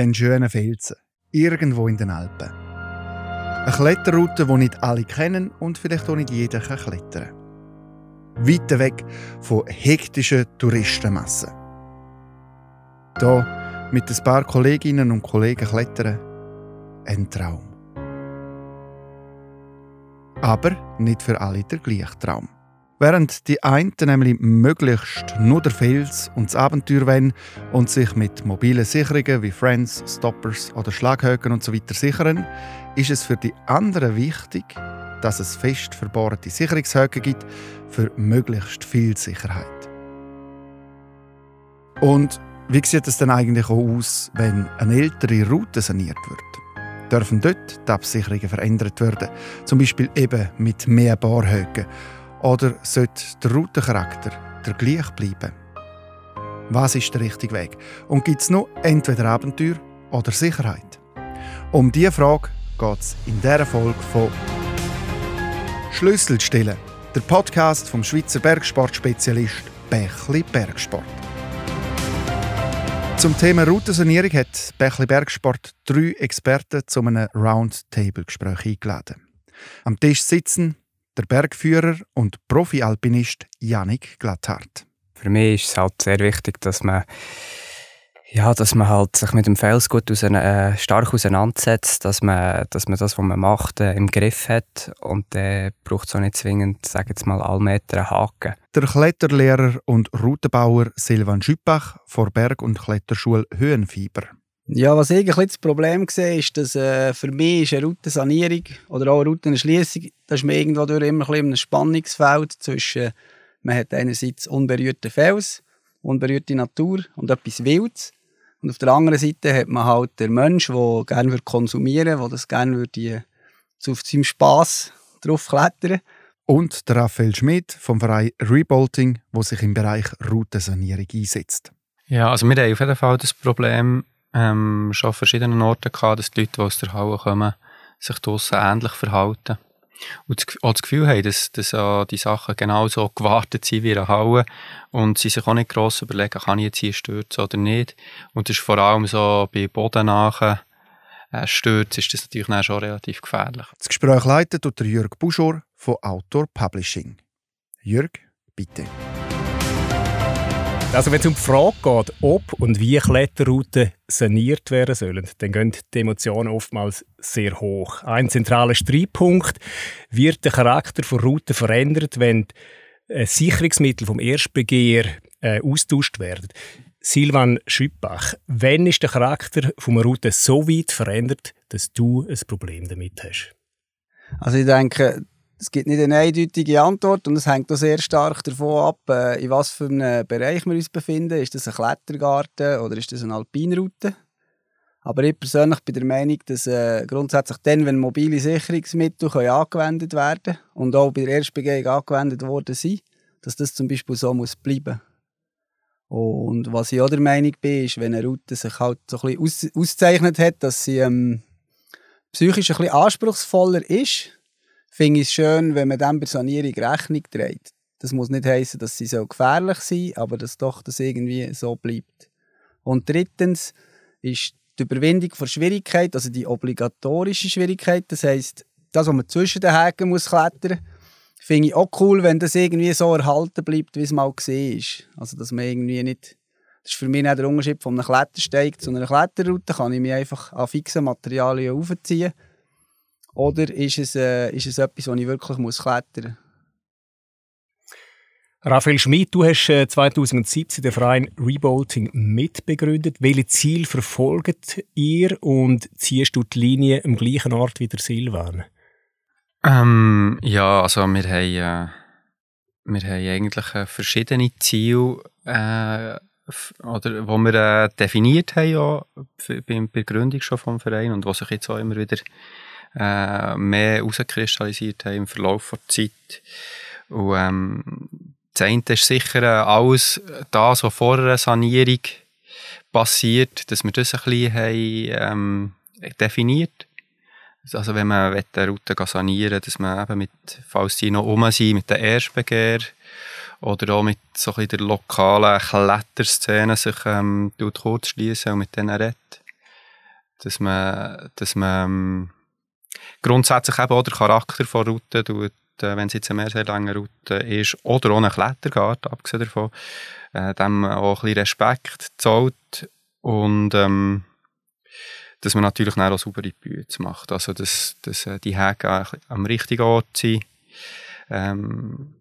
einen schönen Felsen, irgendwo in den Alpen. Eine Kletterroute, die nicht alle kennen und vielleicht auch nicht jeder kann klettern Weit weg von hektischen Touristenmassen. Hier mit ein paar Kolleginnen und Kollegen klettern, ein Traum. Aber nicht für alle der gleiche Traum. Während die einen nämlich möglichst nur der Fels und das Abenteuer wollen und sich mit mobilen Sicherungen wie Friends, Stoppers oder Schlaghöcken usw. So sichern, ist es für die anderen wichtig, dass es fest verbohrte Sicherungshöcke gibt für möglichst viel Sicherheit. Und wie sieht es denn eigentlich auch aus, wenn eine ältere Route saniert wird? Dürfen dort die Absicherungen verändert werden, zum Beispiel eben mit mehr Barhöcken oder sollte der Routencharakter der gleich bleiben? Was ist der richtige Weg? Und gibt es noch entweder Abenteuer oder Sicherheit? Um diese Frage geht es in dieser Folge von Schlüsselstellen, der Podcast vom Schweizer Bergsportspezialist Bächli Bergsport. Zum Thema Routensanierung hat Bächli Bergsport drei Experten zu einem Roundtable-Gespräch eingeladen. Am Tisch sitzen der Bergführer und Profi-Alpinist Yannick Glatthardt. Für mich ist es halt sehr wichtig, dass man, ja, dass man halt sich mit dem Fels gut ausein äh, stark auseinandersetzt, dass man, dass man das, was man macht, äh, im Griff hat und dann äh, braucht es auch nicht zwingend, sage jetzt mal, Allmeter einen Haken. Der Kletterlehrer und Routenbauer Silvan Schüppach vor Berg- und Kletterschule Höhenfieber. Ja, was ich ein das Problem sehe, ist, dass äh, für mich ist eine Routensanierung oder auch eine Routenerschliessung, da ist man irgendwo durch immer ein, ein Spannungsfeld zwischen, man hat einerseits unberührten Fels, unberührte Natur und etwas Wildes. Und auf der anderen Seite hat man halt den Mensch, der gerne konsumieren würde, der das gerne würde äh, zu seinem Spass drauf klettern Und der Raphael Schmidt vom Verein Rebolting, der sich im Bereich Routensanierung einsetzt. Ja, also wir haben auf jeden Fall das Problem, ähm, schon an verschiedenen Orten gehabt, dass die Leute, die aus der Halle kommen, sich draussen ähnlich verhalten. Und auch das Gefühl haben, dass, dass äh, die Sachen genauso gewartet sind wie in einer Halle und sie sich auch nicht gross überlegen, kann ich jetzt hier stürzen oder nicht. Und das ist vor allem so bei bodennachen äh, Stürzen ist das natürlich dann schon relativ gefährlich. Das Gespräch leitet der Jörg Buschor von Outdoor Publishing. Jörg, bitte. Also wenn es um die Frage geht, ob und wie Kletterrouten saniert werden sollen, dann gehen die Emotionen oftmals sehr hoch. Ein zentraler Streitpunkt wird der Charakter von Routen verändert, wenn Sicherungsmittel vom Erstbegehr äh, austauscht werden. Silvan Schüppach, wann ist der Charakter von einer Route so weit verändert, dass du ein Problem damit hast? Also ich denke, es gibt nicht eine eindeutige Antwort und es hängt auch sehr stark davon ab, äh, in was für einem Bereich wir uns befinden. Ist das ein Klettergarten oder ist das eine Alpinroute? Aber ich persönlich bin der Meinung, dass äh, grundsätzlich dann, wenn mobile Sicherungsmittel können angewendet werden und auch bei der Erstbegehung angewendet worden sind, dass das zum Beispiel so muss bleiben. Und was ich auch der Meinung bin, ist, wenn eine Route sich halt so ein bisschen aus auszeichnet hat, dass sie ähm, psychisch ein bisschen anspruchsvoller ist, finde ich es schön, wenn man dem bei Sanierung Rechnung trägt. Das muss nicht heißen, dass sie so gefährlich sind, aber dass doch das irgendwie so bleibt. Und drittens ist die Überwindung von Schwierigkeit, also die obligatorische Schwierigkeit, das heißt, das, was man zwischen den Häken muss klettern, finde ich auch cool, wenn das irgendwie so erhalten bleibt, wie es mal gesehen ist. Also, dass man irgendwie nicht das ist für mich nicht der Unterschied von einem Klettersteig zu einer Kletterroute. Kann ich mich einfach an fixen Materialien aufziehen oder ist es, äh, ist es etwas, wo ich wirklich muss klettern muss? Raphael Schmidt, du hast 2017 äh, den Verein Rebolting mitbegründet. Welche Ziele verfolgt ihr und ziehst du die Linie am gleichen Ort wie der Silvan? Ähm, ja, also wir haben, äh, wir haben eigentlich äh, verschiedene Ziele, äh, oder, wo wir äh, definiert haben, ja, bei der Gründung schon vom Verein und was sich jetzt auch immer wieder äh, mehr herauskristallisiert haben im Verlauf der Zeit. Und, ähm, das eine ist sicher äh, alles das, was vor einer Sanierung passiert, dass wir das ein bisschen ähm, definiert also wenn man eine Route sanieren dass man eben mit, falls die noch um sind, mit den Erstbegehr oder auch mit so ein der lokalen Kletterszene sich ähm, kurz schließen und mit denen redet. dass man, dass man ähm, grundsätzlich eben auch den Charakter von Routen äh, wenn es jetzt eine mehr sehr lange Route ist, oder ohne Klettergarten, abgesehen davon, äh, dem auch ein bisschen Respekt zollt und ähm, dass man natürlich auch saubere Bühne macht, also dass, dass äh, die Häge am richtigen Ort sind. Ähm,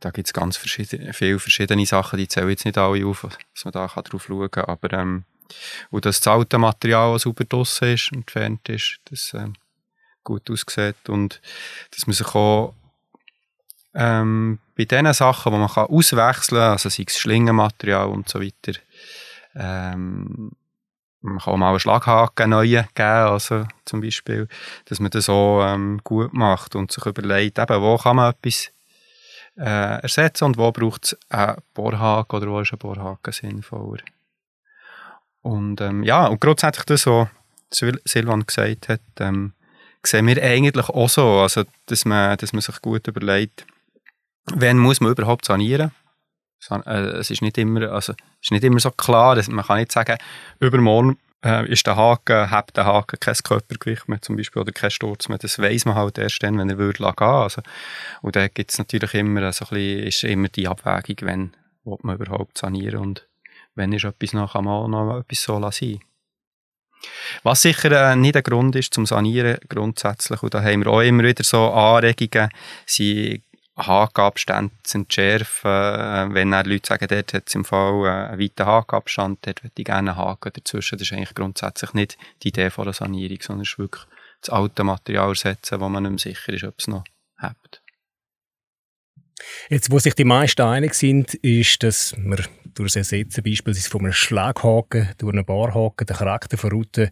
da gibt es ganz verschiedene, viele verschiedene Sachen, die zählen jetzt nicht alle auf, dass man da drauf schauen kann, aber ähm, und dass das alte Material sauber draussen ist, entfernt ist, das ähm, gut aussieht und dass man sich auch ähm, bei den Sachen, die man kann auswechseln kann, also sei es Schlingenmaterial und so weiter, ähm, man kann auch mal einen Schlaghaken neuen geben, also zum Beispiel, dass man das auch ähm, gut macht und sich überlegt, eben, wo kann man etwas äh, ersetzen und wo braucht es einen Bohrhaken oder wo ist ein Bohrhaken sinnvoller. Und ähm, ja, und grundsätzlich das, was Silvan gesagt hat, ähm, sehen wir eigentlich auch so, also, dass, man, dass man sich gut überlegt, wann muss man überhaupt sanieren. Äh, es ist nicht immer, also, ist nicht immer so klar, dass man kann nicht sagen, übermorgen äh, ist der Haken, hat der Haken kein Körpergewicht mehr zum Beispiel oder kein Sturz mehr. Das weiß man halt erst dann, wenn er würde gehen. Also, und da gibt es natürlich immer so ein bisschen, ist immer die Abwägung, wenn man überhaupt sanieren und wenn ist etwas noch einmal noch etwas so sein. Was sicher äh, nicht ein Grund ist zum Sanieren grundsätzlich, und da haben wir auch immer wieder so Anregungen, sie Hakenabstände zu entschärfen. Äh, wenn dann Leute sagen, dort hat es im Fall äh, einen weiten Hakenabstand, dort würde ich gerne einen Haken dazwischen. Das ist eigentlich grundsätzlich nicht die Idee von der Sanierung, sondern es ist wirklich das alte Material ersetzen, wo man nicht mehr sicher ist, ob es noch hat. Jetzt, wo sich die meisten einig sind, ist, dass man durch das Ersetzen beispielsweise von einem Schlaghaken durch einen Barhaken den Charakter von Routen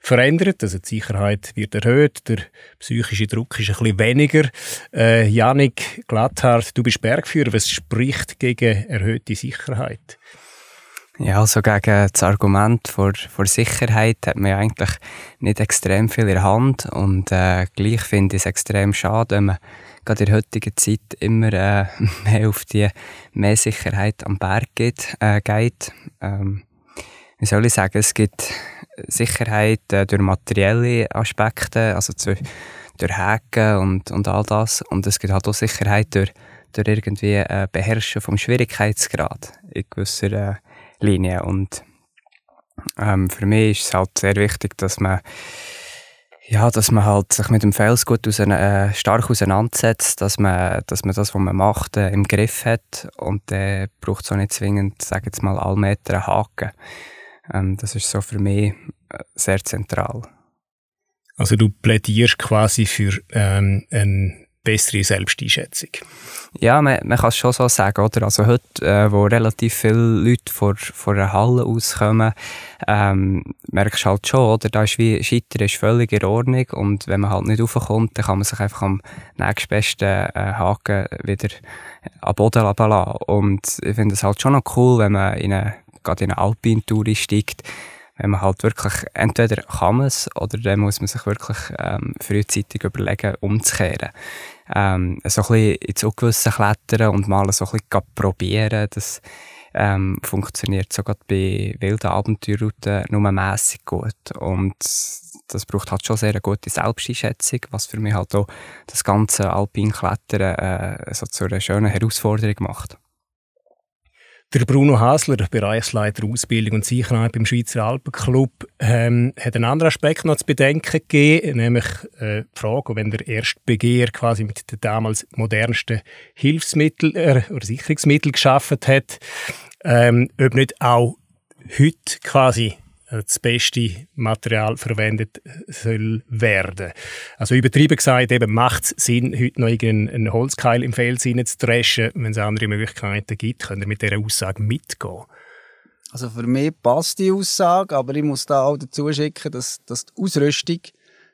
verändert. Also die Sicherheit wird erhöht, der psychische Druck ist ein bisschen weniger. Äh, Janik Glatthardt, du bist Bergführer. Was spricht gegen erhöhte Sicherheit? Ja, also gegen das Argument vor, vor Sicherheit hat man ja eigentlich nicht extrem viel in der Hand und äh, gleich finde ich es extrem schade, wenn man gerade in der heutigen Zeit immer äh, mehr auf die mehr Sicherheit am Berg geht. Äh, geht. Ähm, wie soll ich sagen, es gibt Sicherheit äh, durch materielle Aspekte, also zu, durch Haken und, und all das. Und es gibt halt auch Sicherheit durch, durch irgendwie äh, Beherrschen vom Schwierigkeitsgrad in gewisser äh, Linie. Und ähm, für mich ist es halt sehr wichtig, dass man ja, dass man halt sich mit dem Felsgut aus, äh, stark auseinandersetzt, dass man, dass man das, was man macht, äh, im Griff hat und dann äh, braucht es auch nicht zwingend, sage jetzt mal, Allmeter einen Haken. Ähm, das ist so für mich äh, sehr zentral. Also du plädierst quasi für ähm, einen bessere Selbsteinschätzung. Ja, man, man kann es schon so sagen, oder? Also heute, äh, wo relativ viele Leute vor, vor einer Halle auskommen, ähm, merkst du halt schon, oder? Da ist wie, Scheitern ist völlig in Ordnung und wenn man halt nicht raufkommt, dann kann man sich einfach am nächstbesten äh, Haken wieder am Boden lassen. Und ich finde es halt schon noch cool, wenn man in eine, gerade in eine Alpintour steigt, man halt wirklich, entweder kann man es oder dann muss man sich wirklich ähm, frühzeitig überlegen, umzukehren. Ähm, so ein bisschen ins Ungewisse klettern und mal so ein bisschen probieren, das ähm, funktioniert sogar bei wilden Abenteuerrouten nur mässig gut. Und das braucht halt schon sehr eine gute Selbsteinschätzung, was für mich halt auch das ganze Alpinklettern äh, so zu einer schönen Herausforderung macht. Der Bruno Hasler, Bereichsleiter Ausbildung und Sicherheit beim Schweizer Alpenclub, ähm, hat einen anderen Aspekt noch zu bedenken gegeben, nämlich äh, die Frage, wenn der erste Begehr quasi mit den damals modernsten Hilfsmitteln äh, oder Sicherungsmitteln geschaffen hat, ähm, ob nicht auch heute quasi das beste Material verwendet soll werden. Also übertrieben gesagt, eben macht es Sinn, heute noch einen Holzkeil im Fels zu dreschen, wenn es andere Möglichkeiten gibt. Könnt ihr mit dieser Aussage mitgehen? Also für mich passt die Aussage, aber ich muss da auch dazu schicken, dass, dass die Ausrüstung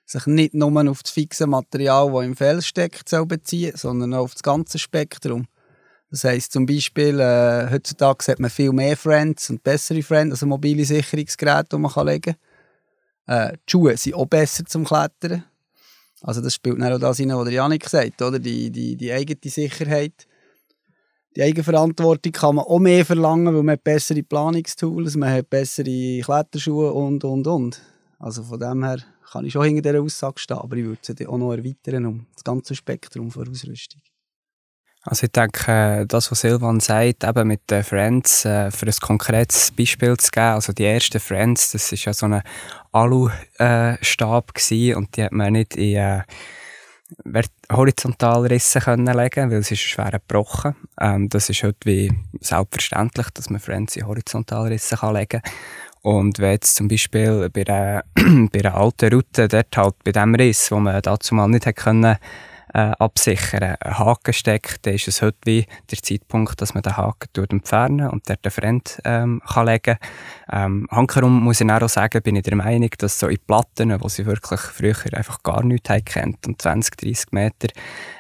sich nicht nur auf das fixe Material, das im Fels steckt, soll beziehen, sondern auch auf das ganze Spektrum. Das heisst zum Beispiel, äh, heutzutage hat man viel mehr Friends und bessere Friends, also mobile Sicherungsgeräte, die man kann legen kann. Äh, die Schuhe sind auch besser zum Klettern. Also das spielt dann auch das rein, was Janik sagt, oder? Die, die, die eigene Sicherheit. Die Eigenverantwortung kann man auch mehr verlangen, weil man hat bessere Planungstools, man hat bessere Kletterschuhe und, und, und. Also von dem her kann ich schon hinter dieser Aussage stehen, aber ich würde sie auch noch erweitern um das ganze Spektrum von Ausrüstung. Also ich denke, das, was Silvan sagt, eben mit den Friends, äh, für ein konkretes Beispiel zu geben, also die ersten Friends, das war ja so ein Alu-Stab äh, und die hat man nicht in äh, Horizontalrisse können legen, weil sie ist schwer gebrochen. Ähm, das ist halt wie selbstverständlich, dass man Friends in Horizontalrisse kann legen kann. Und wenn jetzt zum Beispiel bei einer, bei einer alten Route, dort halt bei dem Riss, wo man dazu mal nicht hätte können, äh, absichern, einen Haken steckt, dann ist es heute wie der Zeitpunkt, dass man den Haken entfernen und dort den Fremd ähm, kann legen. Ähm, Hankerum muss ich auch sagen, bin ich der Meinung, dass so in Platten, wo sie wirklich früher einfach gar nichts kennt und 20, 30 Meter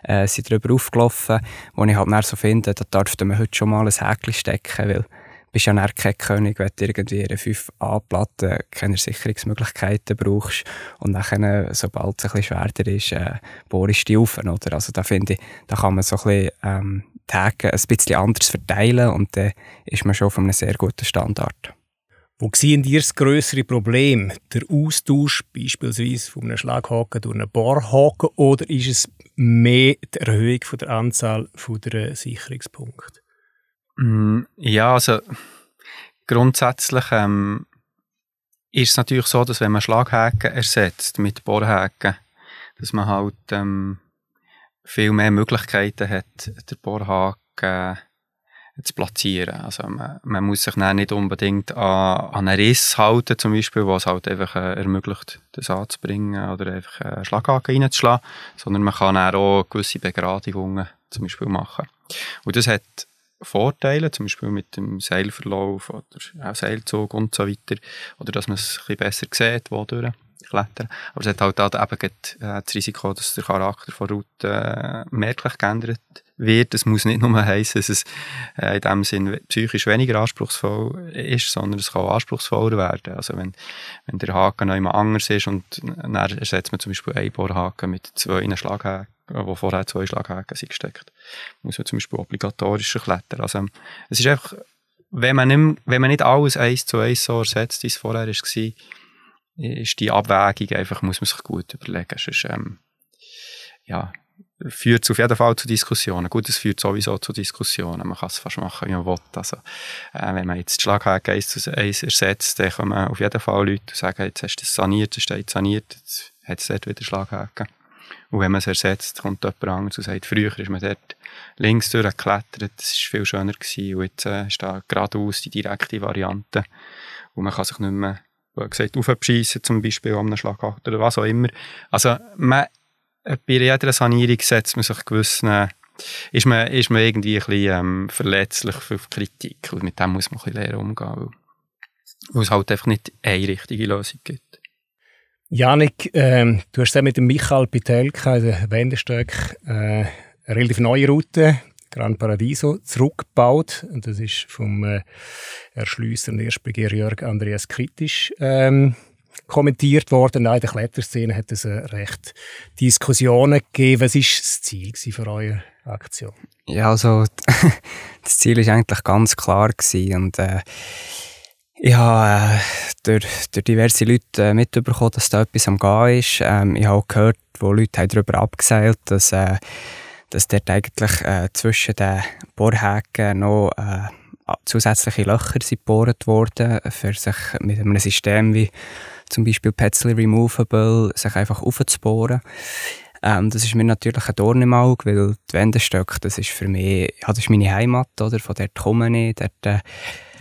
äh, sind drüber aufgelaufen, wo ich halt so finde, da darf man heute schon mal ein Häkchen stecken, weil bist ja dann kein König, wenn du irgendwie eine 5A-Platte keine Sicherungsmöglichkeiten brauchst und dann, sobald es ein bisschen schwerer ist, äh, bohrst du die auf, oder? Also da finde ich, da kann man so ein bisschen ähm, Tage ein bisschen anders verteilen und dann ist man schon auf einem sehr guten Standard. Wo sehen ihr das grössere Problem? Der Austausch beispielsweise von einem Schlaghaken durch einen Bohrhaken oder ist es mehr die Erhöhung von der Anzahl der Sicherungspunkte? Mm, ja, also grundsätzlich ähm, ist es natürlich so, dass wenn man Schlaghäken ersetzt mit Bohrhäken, dass man halt ähm, viel mehr Möglichkeiten hat, den Bohrhaken äh, zu platzieren. Also man, man muss sich dann nicht unbedingt an, an einen Riss halten, zum Beispiel, was halt einfach äh, ermöglicht, das anzubringen oder einfach einen Schlaghaken reinzuschlagen, sondern man kann auch gewisse Begradigungen zum Beispiel machen. Und das hat Vorteile, zum Beispiel mit dem Seilverlauf oder auch Seilzug und so weiter, oder dass man es ein bisschen besser sieht, wo durch klettern. Aber es hat halt auch eben äh, das Risiko, dass der Charakter von Route äh, merklich geändert wird. Es muss nicht nur heißen, dass es äh, in dem Sinn psychisch weniger anspruchsvoll ist, sondern es kann auch anspruchsvoller werden. Also wenn, wenn der Haken noch immer anders ist und dann ersetzt man zum Beispiel einen Bohrhaken mit zwei Schlaghaken wo vorher zwei Schlaghaken sind gesteckt. Muss man zum Beispiel obligatorischer klettern. Also, es ist einfach, wenn man nicht, wenn man nicht alles eins zu eins so ersetzt, wie es vorher war, ist die Abwägung einfach, muss man sich gut überlegen. Sonst, ähm, ja, führt es auf jeden Fall zu Diskussionen. Gut, es führt sowieso zu Diskussionen. Man kann es fast machen, wie man will. Also, äh, wenn man jetzt die Schlaghaken eins zu eins ersetzt, dann kommen auf jeden Fall Leute sagen, jetzt hast du das saniert, das steht saniert, jetzt hat es dort wieder Schlaghaken. Und wenn man es ersetzt, kommt jemand anderes und sagt, früher ist man dort links durchgeklettert, das war viel schöner gewesen. Und jetzt äh, ist da geradeaus die direkte Variante. Und man kann sich nicht mehr, wie gesagt, aufbeschiessen, zum Beispiel an einem Schlagakt oder was auch immer. Also, man, äh, bei jeder Sanierung setzt man sich gewissen, ist man, ist man irgendwie ein bisschen ähm, verletzlich für Kritik. Und mit dem muss man ein bisschen lernen umgehen. Weil es halt einfach nicht eine richtige Lösung gibt. Janik, ähm, du hast ja mit dem Michael Pitelka der Wendestreck äh, eine relativ neue Route, Gran Paradiso, zurückgebaut. Und das ist vom äh, Erschliesser und Erstbegehr Jörg Andreas kritisch ähm, kommentiert worden. Auch in der Kletterszene hat es äh, recht Diskussionen gegeben. Was war das Ziel für eure Aktion? Ja, also das Ziel war eigentlich ganz klar gewesen und äh, ich habe äh, durch, durch diverse Leute äh, mitbekommen, dass da etwas am Gehen ist. Ähm, ich habe auch gehört, wo Leute darüber abgeseilt dass, äh, dass dort eigentlich äh, zwischen den Bohrhäken noch äh, zusätzliche Löcher sind gebohrt worden, für sich mit einem System wie zum Beispiel Petzl Removable sich einfach aufzubohren. Ähm, das ist mir natürlich ein Dorn im Auge, weil die Wendenstöcke, das ist für mich, ja, das ist meine Heimat, oder? Von dort komme ich, dort, äh,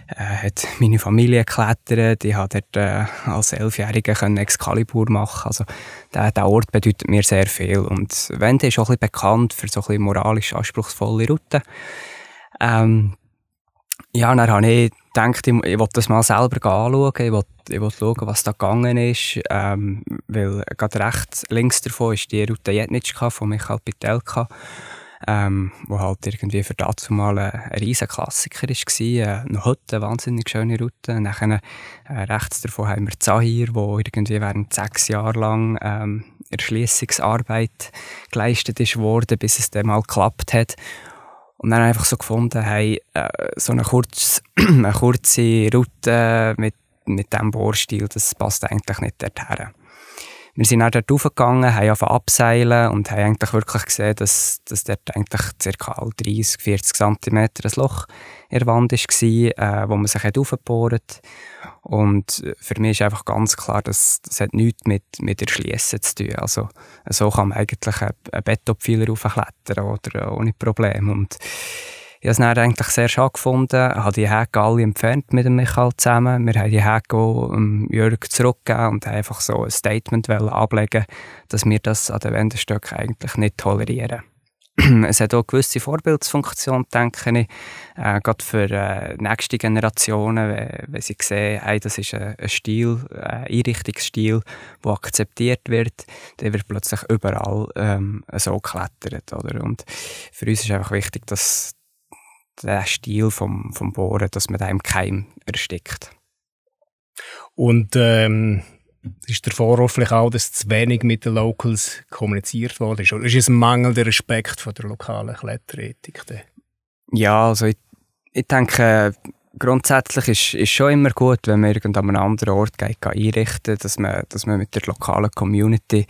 äh, hat meine Familie geklettert. Ich habe dort äh, als Elfjähriger Excalibur machen. Also der, der Ort bedeutet mir sehr viel. Und Wende ist auch ein bisschen bekannt für so ein moralisch anspruchsvolle Routen. Ähm, ja, dann habe ich gedacht, ich, ich will das mal selber anschauen. Ich will, ich schauen, was da gegangen ist. Ähm, weil gerade rechts, links davon ist die Route Jetnitschka von Michael Pitelka ähm, wo halt irgendwie für dazu mal ein, ein riesen Klassiker war. Äh, noch heute eine wahnsinnig schöne Route. Dann, äh, rechts davon haben wir Zahir, wo irgendwie während sechs Jahren lang ähm, Erschließungsarbeit geleistet ist worden, bis es dann mal geklappt hat. Und dann einfach so gefunden, hey, äh, so eine, kurz, eine kurze Route mit mit diesem Bohrstil, das passt eigentlich nicht dorthin. Wir sind dann dort raufgegangen, haben angefangen abseilen und haben eigentlich wirklich gesehen, dass, dass dort eigentlich ca. 30, 40 cm ein Loch in der Wand war, äh, wo man sich hat. Und für mich ist einfach ganz klar, dass das hat nichts mit, mit Erschliessen zu tun. Also, so kann man eigentlich einen, Bettopfeiler raufklettern oder ohne Probleme. Und ich habe es eigentlich sehr schade gefunden, habe die Häke alle entfernt mit dem Michael zusammen. Wir haben die Häke ähm, Jörg zurückgegeben und einfach so ein Statement ablegen dass wir das an den Wendenstöcken eigentlich nicht tolerieren. es hat auch eine gewisse Vorbildsfunktion, denke ich, äh, gerade für äh, nächste Generationen, wenn, wenn sie sehen, hey, das ist ein, ein Stil, ein Einrichtungsstil, der akzeptiert wird, der wird plötzlich überall ähm, so geklettert. Oder? Und für uns ist einfach wichtig, dass der Stil vom, vom Bohren, dass man da im Keim erstickt. Und ähm, ist der Vorwurf vielleicht auch, dass zu wenig mit den Locals kommuniziert worden ist? Oder ist es ein mangelnder Respekt von der lokalen Kletterethik? Ja, also ich, ich denke, grundsätzlich ist es schon immer gut, wenn man irgendwo an einem anderen Ort geht, einrichten dass man, dass man mit der lokalen Community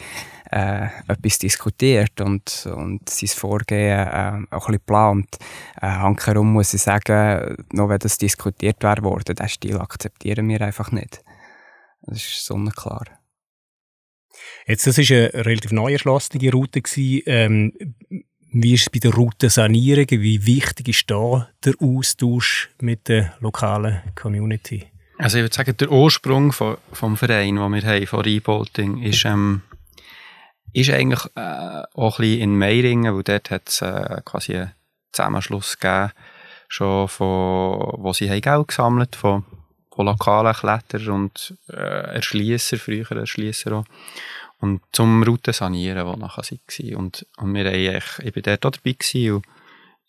äh, etwas diskutiert und, und sein Vorgehen äh, auch ein bisschen plant. Äh, Hankerum muss ich sagen, noch wenn das diskutiert wäre worden, diesen Stil akzeptieren wir einfach nicht. Das ist sonnenklar. Jetzt, das war eine relativ neu erschlossene Route. Ähm, wie ist es bei der Routensanierung? Wie wichtig ist da der Austausch mit der lokalen Community? Also ich würde sagen, der Ursprung vom, vom Verein, den wir haben, von Rebolting, ist, ähm, ist eigentlich äh, auch ein bisschen in Meiringen, weil dort hat es äh, quasi einen Zusammenschluss gegeben, schon von, wo sie haben Geld gesammelt von, von lokalen Klettern und äh, Erschließer, früher Erschließer auch. Und zum Routen sanieren, die nachher waren. Und, und wir haben ich war dort auch dabei gewesen und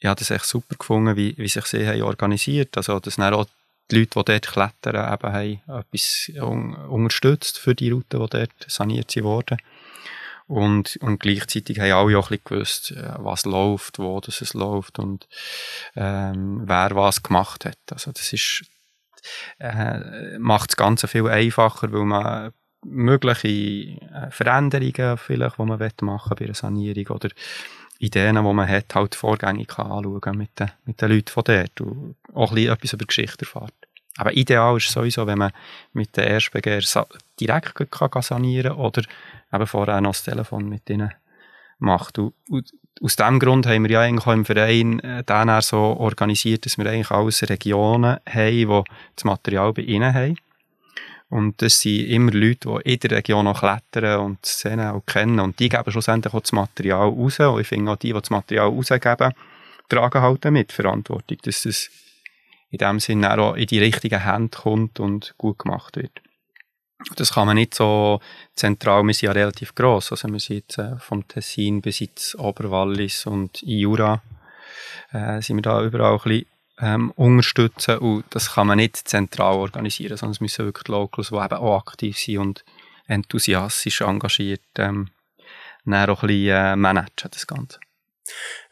ich habe das echt super gefunden, wie, wie sich sie haben organisiert. Also, dass dann auch die Leute, die dort klettern, eben haben etwas un unterstützt für die Route, die dort saniert wurden. Und, und gleichzeitig haben alle auch ein bisschen gewusst, äh, was läuft, wo das es läuft und ähm, wer was gemacht hat. Also das ist, äh, macht das Ganze viel einfacher, weil man mögliche äh, Veränderungen vielleicht, die man machen bei einer Sanierung oder Ideen, die man hat, halt vorgängig kann anschauen mit den, mit den Leuten von dort und auch ein bisschen etwas über Geschichte erfahrt. Aber ideal ist sowieso, wenn man mit den Erstbegehr direkt kann sanieren kann oder eben vorher noch das Telefon mit ihnen macht. Und, und aus diesem Grund haben wir ja eigentlich auch im Verein äh, dann so organisiert, dass wir eigentlich alles Regionen haben, die das Material bei ihnen haben. Und das sind immer Leute, die in der Region noch klettern und die Szene auch kennen. Und die geben schlussendlich auch das Material raus. Und ich finde auch die, die das Material rausgeben, tragen halt damit Verantwortung, dass das in dem Sinne auch in die richtigen Hände kommt und gut gemacht wird. Das kann man nicht so zentral, wir sind ja relativ gross, also wir sind jetzt äh, vom Tessin bis ins Oberwallis und in Jura, äh, sind wir da überall ein bisschen ähm, unterstützen und das kann man nicht zentral organisieren, sondern es müssen wirklich die Locals, die eben auch aktiv sind und enthusiastisch engagiert, ähm, dann auch ein bisschen äh, managen, das Ganze.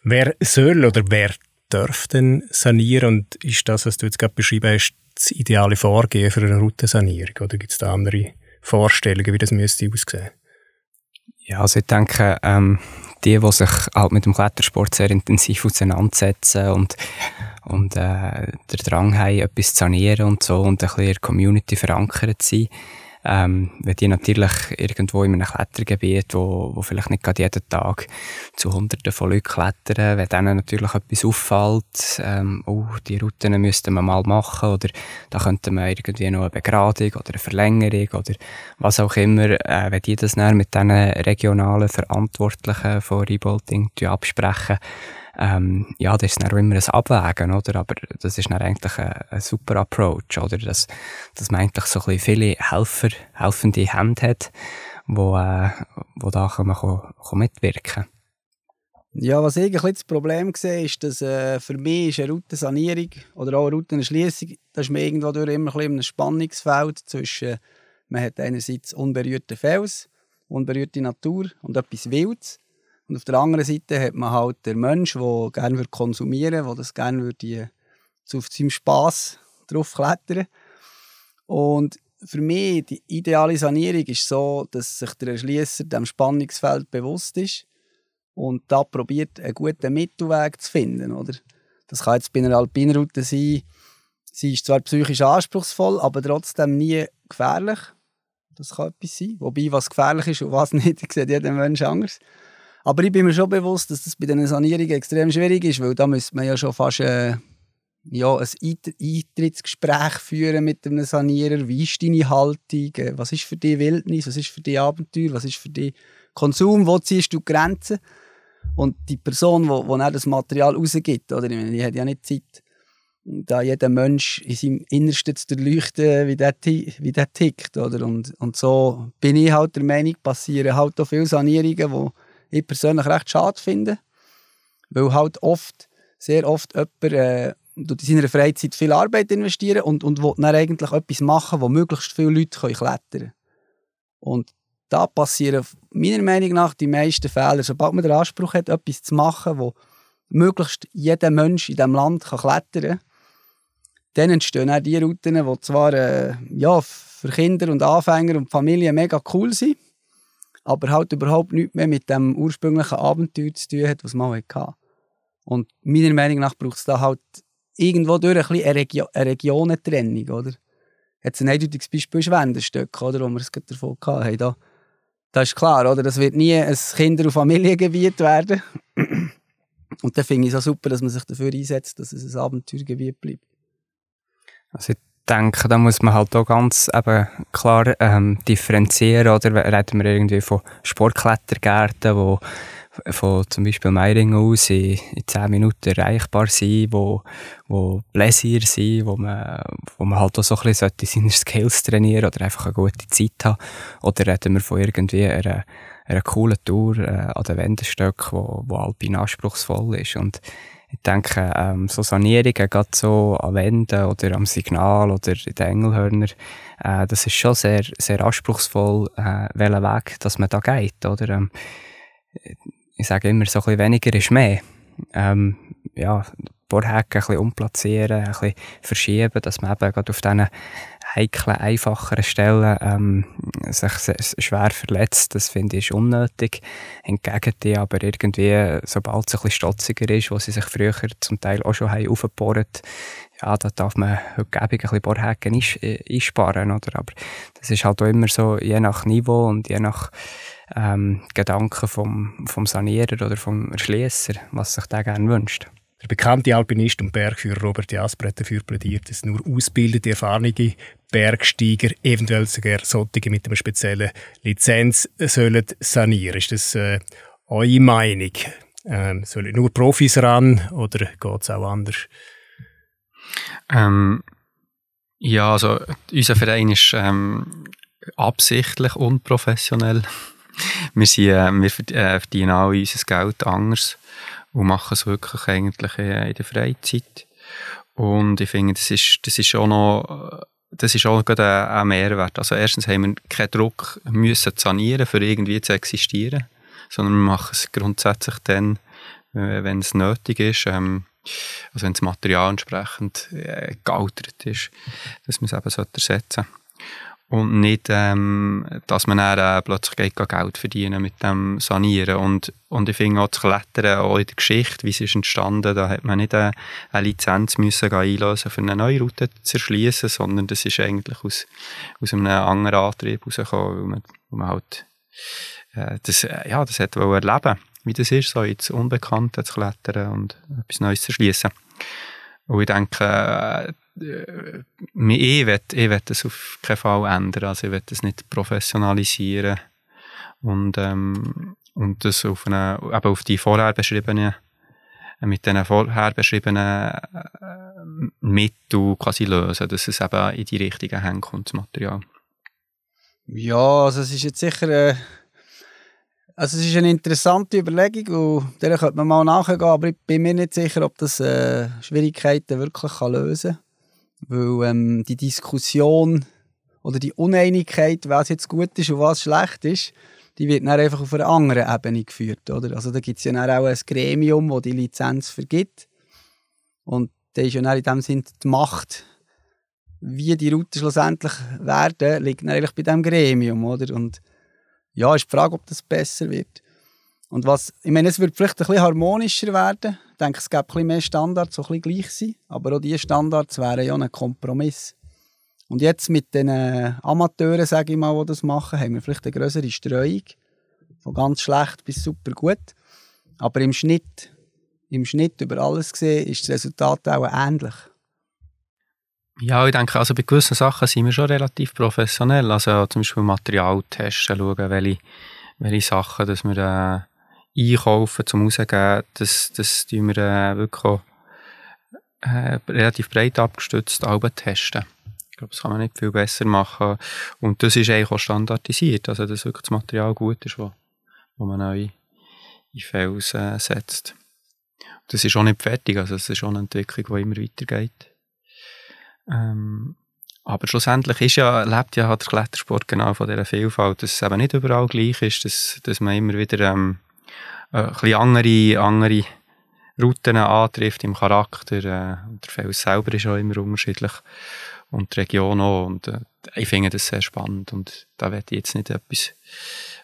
Wer soll oder wer darf denn sanieren und ist das, was du jetzt gerade beschrieben hast, das ideale Vorgehen für eine Routensanierung? Oder gibt es da andere Vorstellungen, wie das müsste aussehen? Ja, also ich denke, ähm, die, die sich halt mit dem Klettersport sehr intensiv auseinandersetzen und, und äh, der Drang haben, etwas zu sanieren und so und ein bisschen in der Community verankert sind, ähm, wenn die natürlich irgendwo in einem Klettergebiet, wo, wo vielleicht nicht gerade jeden Tag zu Hunderten von Leuten klettern, wenn denen natürlich etwas auffällt, ähm, oh, die Routen müssten wir mal machen oder da könnte man irgendwie noch eine Begradung oder eine Verlängerung oder was auch immer, äh, wenn die das dann mit diesen regionalen Verantwortlichen von Rebolting absprechen, ähm, ja, das ist dann auch immer ein Abwägen, oder? Aber das ist dann eigentlich ein, ein, super Approach, oder? Dass, dass man eigentlich so ein viele Helfer, helfende Hände hat, wo, äh, wo da kann man kann, kann mitwirken ja, was ich ein das Problem sehe, ist, dass äh, für mich eine Routensanierung oder auch eine Routenerschliessung, da ist man irgendwo durch immer ein, ein Spannungsfeld zwischen, man hat einerseits unberührte Fels, unberührte Natur und etwas Wildes. Und auf der anderen Seite hat man halt den Mensch, der gerne konsumieren würde, der das gerne würde, zu seinem Spass drauf klettern. Und für mich die ideale Sanierung ist so, dass sich der Erschließer dem Spannungsfeld bewusst ist und da probiert, einen guten Mittelweg zu finden. Oder? Das kann jetzt bei einer Alpinroute sein, sie ist zwar psychisch anspruchsvoll, aber trotzdem nie gefährlich. Das kann etwas sein. Wobei, was gefährlich ist und was nicht, sieht jeder Mensch anders. Aber ich bin mir schon bewusst, dass das bei diesen Sanierungen extrem schwierig ist, weil da müsste man ja schon fast äh, ja, ein Eintrittsgespräch führen mit einem Sanierer. Wie ist deine Haltung? Äh, was ist für dich Wildnis? Was ist für dich Abenteuer? Was ist für dich Konsum? Wo ziehst du Grenzen? Und die Person, die, die das Material rausgibt, oder? Ich meine, die hat ja nicht Zeit, da jeder Mensch in seinem Innersten zu durchleuchten, wie der, wie der tickt. Oder? Und, und so bin ich halt der Meinung, passieren halt auch viele Sanierungen, die ich persönlich recht schade finde. Weil halt oft, sehr oft jemand äh, in seiner Freizeit viel Arbeit investieren und, und will dann eigentlich etwas machen, wo möglichst viele Leute klettern können. Und da passieren meiner Meinung nach die meisten Fehler. Sobald man den Anspruch hat, etwas zu machen, wo möglichst jeder Mensch in diesem Land kann klettern kann, dann entstehen auch die Routen, die zwar äh, ja, für Kinder und Anfänger und Familien mega cool sind, aber halt überhaupt nichts mehr mit dem ursprünglichen Abenteuer zu tun hat, was man hatte. Und meiner Meinung nach braucht es da halt irgendwo durch ein bisschen eine, Regio eine Regionentrennung, oder? Jetzt ein eindeutiges Beispiel ist Wendenstück, oder, wo wir es gerade davon hatten. Da, da ist klar, oder? Das wird nie ein Kinder- und Familiengebiet werden. Und dann finde ich es auch super, dass man sich dafür einsetzt, dass es ein Abenteuergebiet bleibt. Also denke, da muss man halt auch ganz eben klar ähm, differenzieren, oder reden wir irgendwie von Sportklettergärten, wo von zum Beispiel Meiringen aus in, in 10 Minuten erreichbar sind, wo, wo Pläsier sind, wo man, wo man halt auch so ein bisschen seine Skills trainieren oder einfach eine gute Zeit haben. Oder reden wir von irgendwie einer, einer coolen Tour äh, an den Wendenstöcken, wo, wo alpin anspruchsvoll ist. Und ich denke, ähm, so Sanierungen, gerade so an Wänden oder am Signal oder in den Engelhörner, äh, das ist schon sehr, sehr anspruchsvoll, äh, welchen Weg dass man da geht. Oder? Ähm, ich sage immer, so ein bisschen weniger ist mehr. Ähm, ja, Bohrhaken ein bisschen umplatzieren, ein bisschen verschieben, dass man eben gerade auf diesen heiklen, einfacheren Stellen ähm, sich schwer verletzt, das finde ich unnötig. Hingegen die aber irgendwie, sobald es ein bisschen stotziger ist, wo sie sich früher zum Teil auch schon aufgebohrt, ja, da darf man heute ein bisschen Bohrhaken einsparen, oder? Aber das ist halt auch immer so, je nach Niveau und je nach ähm, Gedanken vom, vom Sanierer oder vom Erschließer, was sich der gerne wünscht. Der bekannte Alpinist und Bergführer Robert Jasper hat dafür plädiert, dass nur ausgebildete, erfahrene Bergsteiger, eventuell sogar solche mit einer speziellen Lizenz, sollen sanieren. Ist das äh, eure Meinung? Ähm, sollen nur Profis ran oder geht es auch anders? Ähm, ja, also unser Verein ist ähm, absichtlich unprofessionell. wir, sind, äh, wir äh, verdienen alle unser Geld anders und machen es wirklich eigentlich in der Freizeit. Und ich finde, das ist, das ist auch noch, das ist auch gerade ein, Mehrwert. Also erstens haben wir keinen Druck müssen sanieren, für irgendwie zu existieren, sondern wir machen es grundsätzlich dann, äh, wenn es nötig ist, ähm, also wenn das Material entsprechend äh, gealtert ist, dass man es eben ersetzen sollte. Und nicht, ähm, dass man dann äh, plötzlich Geld verdienen mit dem Sanieren. Und, und ich finde auch das Klettern, auch in der Geschichte, wie es ist entstanden, da hat man nicht eine, eine Lizenz müssen einlösen für eine neue Route zu erschließen, sondern das ist eigentlich aus, aus einem anderen Antrieb herausgekommen, weil man, weil man halt, äh, das, äh, ja, das hat erleben wie das ist, so ins Unbekannte zu klettern und etwas Neues zu erschließen. Und ich denke, äh, äh, ich will, ich will das auf keinen Fall ändern. Also ich will das nicht professionalisieren und, ähm, und das auf, eine, eben auf die vorher beschriebenen mit den vorher beschriebenen äh, Mitteln quasi lösen, dass es eben in die richtigen Hände kommt, das Material. Ja, also es ist jetzt sicher äh, also es ist eine interessante Überlegung und der könnte man mal nachgehen, aber ich bin mir nicht sicher, ob das äh, Schwierigkeiten wirklich kann lösen kann. Weil ähm, die Diskussion oder die Uneinigkeit, was jetzt gut ist und was schlecht ist, die wird dann einfach auf einer anderen Ebene geführt. Oder? Also da gibt es ja dann auch ein Gremium, das die Lizenz vergibt. Und da ist ja dann in dem Sinne die Macht wie die Routen schlussendlich werden, liegt dann eigentlich bei diesem Gremium, oder? Und ja, ist die Frage, ob das besser wird. Und was, ich meine, es wird vielleicht ein bisschen harmonischer werden. Ich denke, es gibt ein mehr Standards, die ein bisschen gleich sind. Aber auch diese Standards wären ja ein Kompromiss. Und jetzt mit den äh, Amateuren, sage ich mal, die das machen, haben wir vielleicht eine größere Streuung. Von ganz schlecht bis super gut. Aber im Schnitt, im Schnitt über alles gesehen, ist das Resultat auch ähnlich. Ja, ich denke, also bei gewissen Sachen sind wir schon relativ professionell. Also zum Beispiel Material testen, schauen, welche, welche Sachen dass wir äh, einkaufen, zum rausgeben, das, das tun wir äh, wirklich auch, äh, relativ breit abgestützt Alben testen. Ich glaube, das kann man nicht viel besser machen. Und das ist eigentlich auch standardisiert, also dass wirklich das Material gut ist, wo, wo man neu in Fels äh, setzt. Das ist auch nicht fertig, also es ist schon eine Entwicklung, die immer weitergeht. Ähm, aber schlussendlich ist ja, lebt ja halt der Klettersport genau von dieser Vielfalt, dass es eben nicht überall gleich ist, dass, dass man immer wieder ähm, äh, andere, andere Routen antrifft im Charakter. Äh, der Fels selber ist auch immer unterschiedlich und die Region auch. Und äh, ich finde das sehr spannend und da werde ich jetzt nicht etwas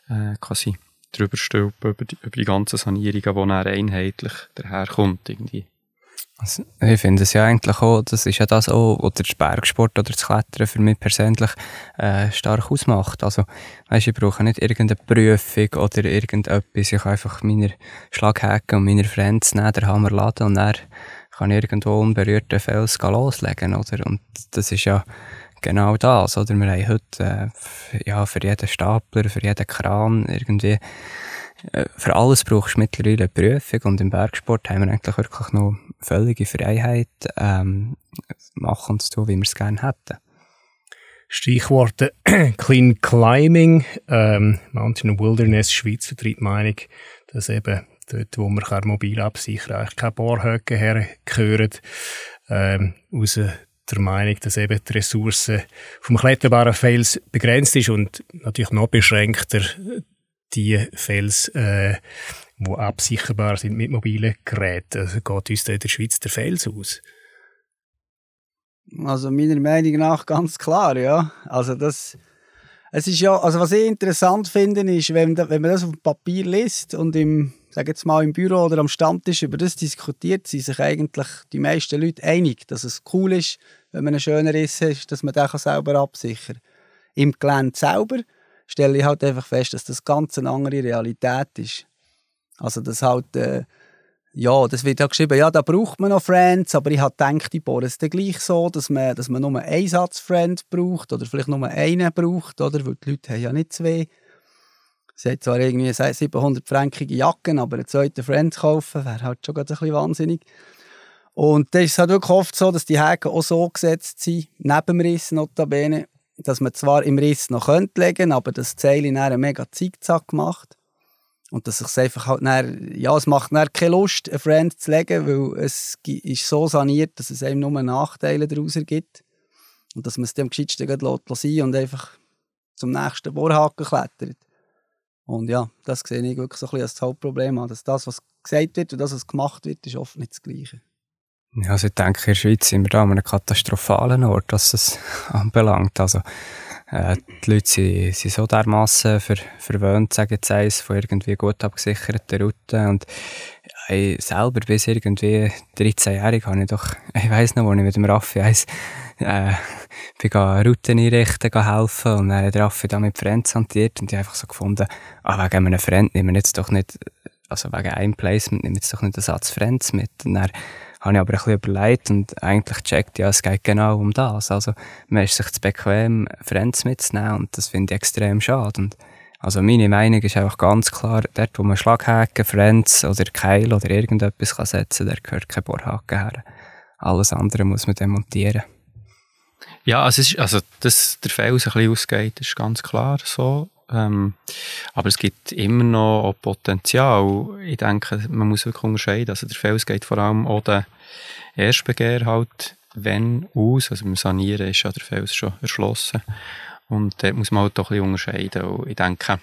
äh, quasi drüber stülpen über die, über die ganzen Sanierungen, die dann einheitlich daherkommt. Irgendwie. Also, ich finde es ja eigentlich auch, das ist ja das auch, was der Bergsport oder das Klettern für mich persönlich äh, stark ausmacht. Also, weißt, ich brauche nicht irgendeine Prüfung oder irgendetwas. Ich kann einfach meine Schlaghäken und meine Friends nehmen, den Hammer laden und dann kann ich irgendwo unberührten Fels loslegen, oder? Und das ist ja genau das, oder? Wir haben heute, äh, ja, für jeden Stapler, für jeden Kran irgendwie für alles brauchst du mittlerweile eine Prüfung und im Bergsport haben wir eigentlich wirklich noch völlige Freiheit, ähm, machen zu tun, wie wir es gerne hätten. Stichworte Clean Climbing, ähm, Mountain Wilderness Schweiz vertritt die Meinung, dass eben dort, wo man mobil absichern kann, keine Bohrhöcke hergehören, ähm, aus der Meinung, dass eben die Ressourcen vom kletterbaren Fels begrenzt ist und natürlich noch beschränkter die Fels, äh, die absicherbar sind mit mobilen Geräten. Also geht uns da in der Schweiz der Fels aus? Also meiner Meinung nach ganz klar, ja. Also das, es ist ja, also was ich interessant finde, ist, wenn, wenn man das auf dem Papier liest und im, sag jetzt mal im Büro oder am Stammtisch über das diskutiert, sind sich eigentlich die meisten Leute einig, dass es cool ist, wenn man einen schönen Riss hat, dass man den selber absichern kann. Im Gelände selber stelle ich halt einfach fest, dass das ganz eine andere Realität ist. Also das halt, äh, ja, das wird ja geschrieben, ja, da braucht man noch Friends, aber ich habe gedacht, ich bohre es dann gleich so, dass man, dass man nur einen Satz Friend braucht oder vielleicht nur einen braucht, oder? Weil die Leute haben ja nicht zwei. Sie haben zwar irgendwie 700-fränkige Jacken, aber einen zweiten Friend kaufen wäre halt schon ein bisschen wahnsinnig. Und dann ist halt wirklich oft so, dass die Häken auch so gesetzt sind, neben dem Riss notabene, dass man zwar im Riss noch könnte legen, aber das Zeil einer mega Zickzack macht. Und dass es einfach halt dann, ja, es macht dann keine Lust, einen Friend zu legen, weil es ist so saniert, dass es einem nur Nachteile daraus gibt. Und dass man es dem gescheitsten sein und einfach zum nächsten Bohrhaken klettert. Und ja, das sehe ich wirklich so ein bisschen als Hauptproblem an, dass das, was gesagt wird und das, was gemacht wird, ist oft nicht das Gleiche. Ja, also ich denke, in der Schweiz sind wir da an einem katastrophalen Ort, was das anbelangt. Also, äh, die Leute sind, sind so dermassen ver, verwöhnt, sagen jetzt eins, von irgendwie gut abgesicherten Routen. Und ich selber bis irgendwie 13-jährig habe ich doch, ich weiss noch, wo ich mit dem Raffi eins, äh, bin Routen einrichten, helfen und dann hat Raffi da mit Friends hantiert und ich habe einfach so gefunden, ah, wegen einem Friend nehmen wir jetzt doch nicht, also wegen einem Placement nehmen wir jetzt doch nicht einen Satz Friends mit. Und dann habe ich aber ein bisschen überlegt und eigentlich gecheckt, ja, es geht genau um das. Also, man ist sich zu bequem, Friends mitzunehmen und das finde ich extrem schade. Und also meine Meinung ist einfach ganz klar, dort, wo man Schlaghaken, Friends oder Keil oder irgendetwas kann setzen kann, da gehört kein Bohrhaken her. Alles andere muss man demontieren. Ja, also, ist, also dass der Fels ein bisschen ausgeht, ist ganz klar so. Ähm, aber es gibt immer noch Potenzial. Ich denke, man muss wirklich unterscheiden. Also der Fels geht vor allem auch den Erstbegehr halt wenn aus. Also beim Sanieren ist ja der Fels schon erschlossen. Und dort muss man halt auch ein bisschen unterscheiden. Und ich denke,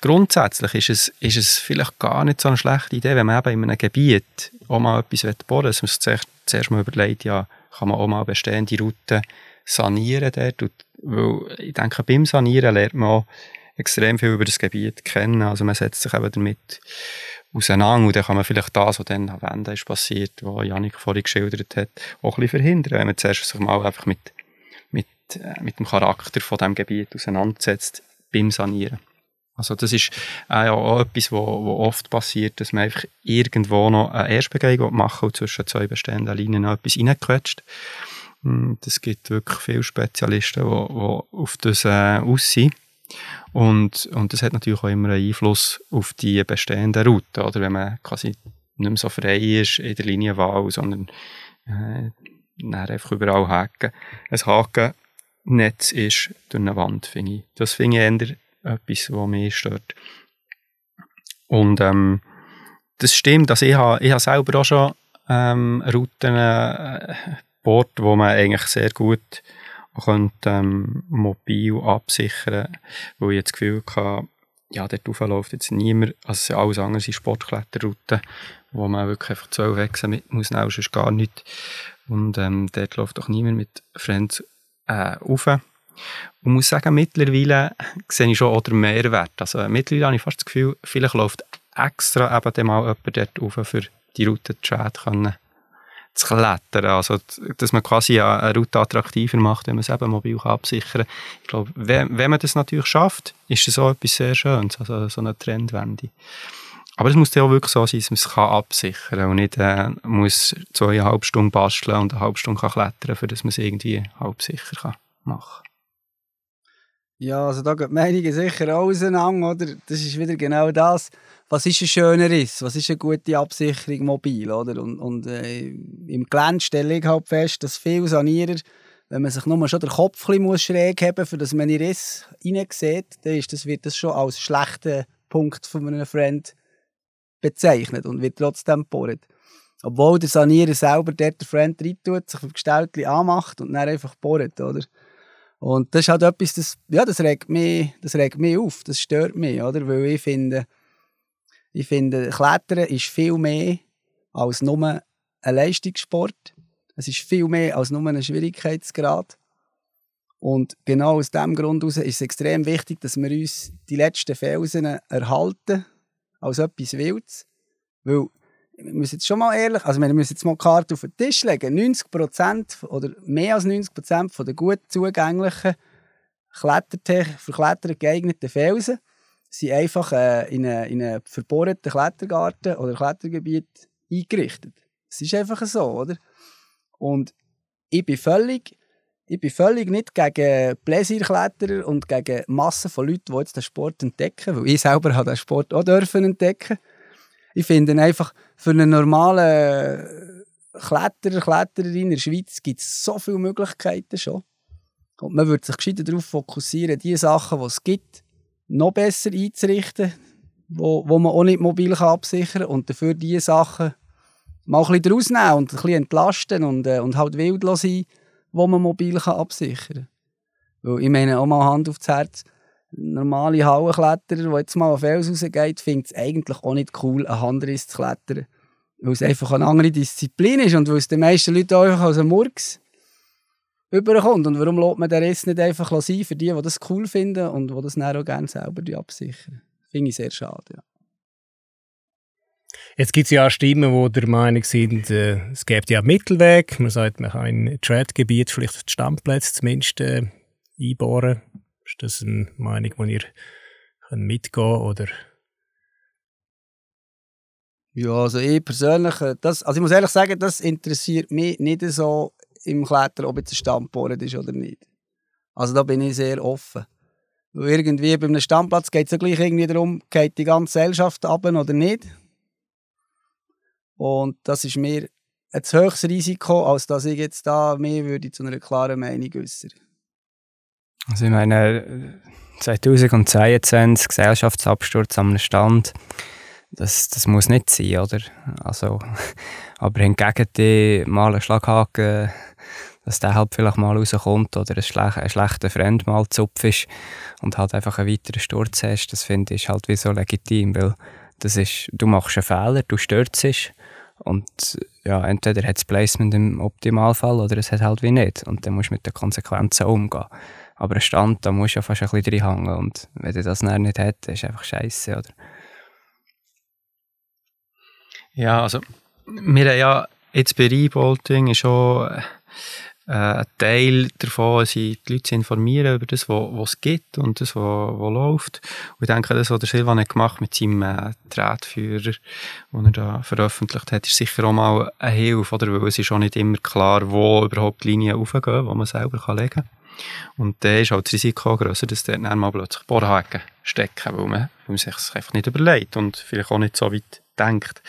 grundsätzlich ist es, ist es vielleicht gar nicht so eine schlechte Idee, wenn man eben in einem Gebiet auch mal etwas bohren will, dass man sich zuerst mal überlegt, ja, kann man auch mal bestehende Routen sanieren dort. Und, weil ich denke, beim Sanieren lernt man auch extrem viel über das Gebiet kennen. Also man setzt sich eben damit auseinander und dann kann man vielleicht das, was dann am Ende ist passiert, was Janik vorhin geschildert hat, auch ein verhindern, wenn man zuerst sich mal einfach mit, mit, äh, mit dem Charakter von dem Gebiet auseinandersetzt beim Sanieren. Also das ist äh, auch etwas, wo oft passiert, dass man einfach irgendwo noch eine Erstbegehung machen und zwischen zwei bestehenden Linien noch etwas reinquetscht. Hm, das gibt wirklich viele Spezialisten, die, die auf das äh, aussehen. Und, und das hat natürlich auch immer einen Einfluss auf die bestehenden Routen, oder? Wenn man quasi nicht mehr so frei ist in der Linienwahl, sondern äh, einfach überall haken. Ein Hakennetz ist durch eine Wand, finde ich. Das finde ich eher etwas, was mich stört. Und ähm, das stimmt, also ich habe, ich habe selber auch schon ähm, Routen äh, gebaut, wo man eigentlich sehr gut könnte, ähm, mobil absichern weil ich das Gefühl hatte, ja, dort läuft jetzt niemand, also alles andere sind Sportkletterrouten, wo man wirklich einfach zwölf Wechsel mit muss, nehmen, sonst gar nicht. Und ähm, dort läuft auch niemand mit Friends äh, rauf. Und muss sagen, mittlerweile sehe ich schon auch den Mehrwert. Also mittlerweile habe ich fast das Gefühl, vielleicht läuft extra eben mal jemand dort rauf, für die Route zu können zu klettern. Also, dass man quasi eine Route attraktiver macht, wenn man es eben mobil absichern kann. Ich glaube, wenn, wenn man das natürlich schafft, ist das auch etwas sehr Schönes, also so eine Trendwende. Aber es muss ja auch wirklich so sein, dass man es kann absichern kann und nicht äh, muss zweieinhalb Stunden basteln und eine halbe Stunde kann klettern, für dass man es irgendwie halb sicher kann machen Ja, also da geht die Meinungen sicher auseinander, oder? Das ist wieder genau das was ist ein schöner Riss, was ist eine gute Absicherung mobil, oder? Und, und äh, im Gelände stelle ich halt fest, dass viele Sanierer, wenn man sich nur schon den Kopf ein muss schräg haben für dass man in den Riss hineinsieht, dann ist das, wird das schon als schlechter Punkt von einem Freund bezeichnet und wird trotzdem gebohrt. Obwohl der Sanierer selber dort den Freund reintut, sich auf Gestaltchen anmacht und dann einfach bohrt, oder? Und das ist halt etwas, das, ja, das regt mich, das regt mich auf, das stört mich, oder? Weil ich finde, ich finde, Klettern ist viel mehr als nur ein Leistungssport. Es ist viel mehr als nur ein Schwierigkeitsgrad. Und genau aus diesem Grund ist es extrem wichtig, dass wir uns die letzten Felsen erhalten als etwas Wildes. Weil, wir müssen jetzt schon mal ehrlich, also wir müssen jetzt mal die Karte auf den Tisch legen. 90% oder mehr als 90% der gut zugänglichen Klettertech für Klettern geeigneten Felsen sind einfach äh, in einen eine verbohrten Klettergarten oder Klettergebiet eingerichtet. Es ist einfach so, oder? Und ich bin völlig, ich bin völlig nicht gegen Bläsierkletterer und gegen Massen von Leuten, die jetzt den Sport entdecken, weil ich selber habe den Sport auch dürfen entdecken. Ich finde einfach, für einen normalen Kletterer, Klettererin in der Schweiz gibt es so viele Möglichkeiten schon. Und man würde sich gescheiter darauf fokussieren, die Sachen, die es gibt, noch besser einzurichten, wo, wo man auch nicht mobil kann absichern kann und dafür diese Sachen mal ein bisschen rausnehmen und ein bisschen entlasten und, äh, und halt wild sein, wo man mobil kann absichern kann. Ich meine, auch mal Hand aufs Herz, normale Hallenkletterer, der jetzt mal auf Fels rausgeht, findet es eigentlich auch nicht cool, einen Handriss zu klettern. Weil es einfach eine andere Disziplin ist und weil es den meisten Leuten auch einfach als ein Murks überkommt. Und warum lässt man den Rest nicht einfach sein für die, die das cool finden und die das dann auch gerne selber absichern? Finde ich sehr schade, ja. Jetzt gibt es ja auch Stimmen, die der Meinung sind, äh, es gäbe ja einen Mittelweg. Man sagt, man kann in Trad-Gebiet vielleicht die Standplätze zumindest äh, einbauen. Ist das eine Meinung, die ihr könnt mitgehen oder? Ja, also ich persönlich, äh, das, also ich muss ehrlich sagen, das interessiert mich nicht so im Klettern, ob jetzt ein Standboard ist oder nicht. Also da bin ich sehr offen. Weil irgendwie bei einem Standplatz geht es ja gleich irgendwie darum, geht die ganze Gesellschaft ab oder nicht. Und das ist mir ein hohes Risiko, als dass ich jetzt da mehr würde zu einer klaren Meinung äußern. Also ich meine, 2022 Gesellschaftsabsturz am Stand, das, das muss nicht sein, oder? Also, aber hingegen die mal einen Schlaghaken dass der halt vielleicht mal rauskommt oder ein, schlech ein schlechter Freund mal zupf ist und halt einfach einen weiteren Sturz hast, das finde ich halt wie so legitim, weil das ist, du machst einen Fehler, du stürzt Und ja, entweder hat es Placement im Optimalfall oder es hat halt wie nicht. Und dann musst du mit den Konsequenzen umgehen. Aber ein Stand, da musst du ja fast ein bisschen reinhängen. Und wenn du das dann nicht hast, ist einfach scheiße, oder? Ja, also wir haben ja jetzt bei Rebolting schon äh, ein Teil davon, sind die Leute zu informieren über das, was es gibt und das, was läuft. Und ich denke, das, was der Silvan hat gemacht mit seinem äh, Tretführer, den er da veröffentlicht hat, ist sicher auch mal eine Hilfe, oder? weil es ist auch nicht immer klar, wo überhaupt die Linien aufgehen, wo man selber kann legen kann. Und dann ist auch das Risiko grösser, dass dort dann mal plötzlich Bohrhaken stecken, weil man, weil man sich das einfach nicht überlegt und vielleicht auch nicht so weit denkt.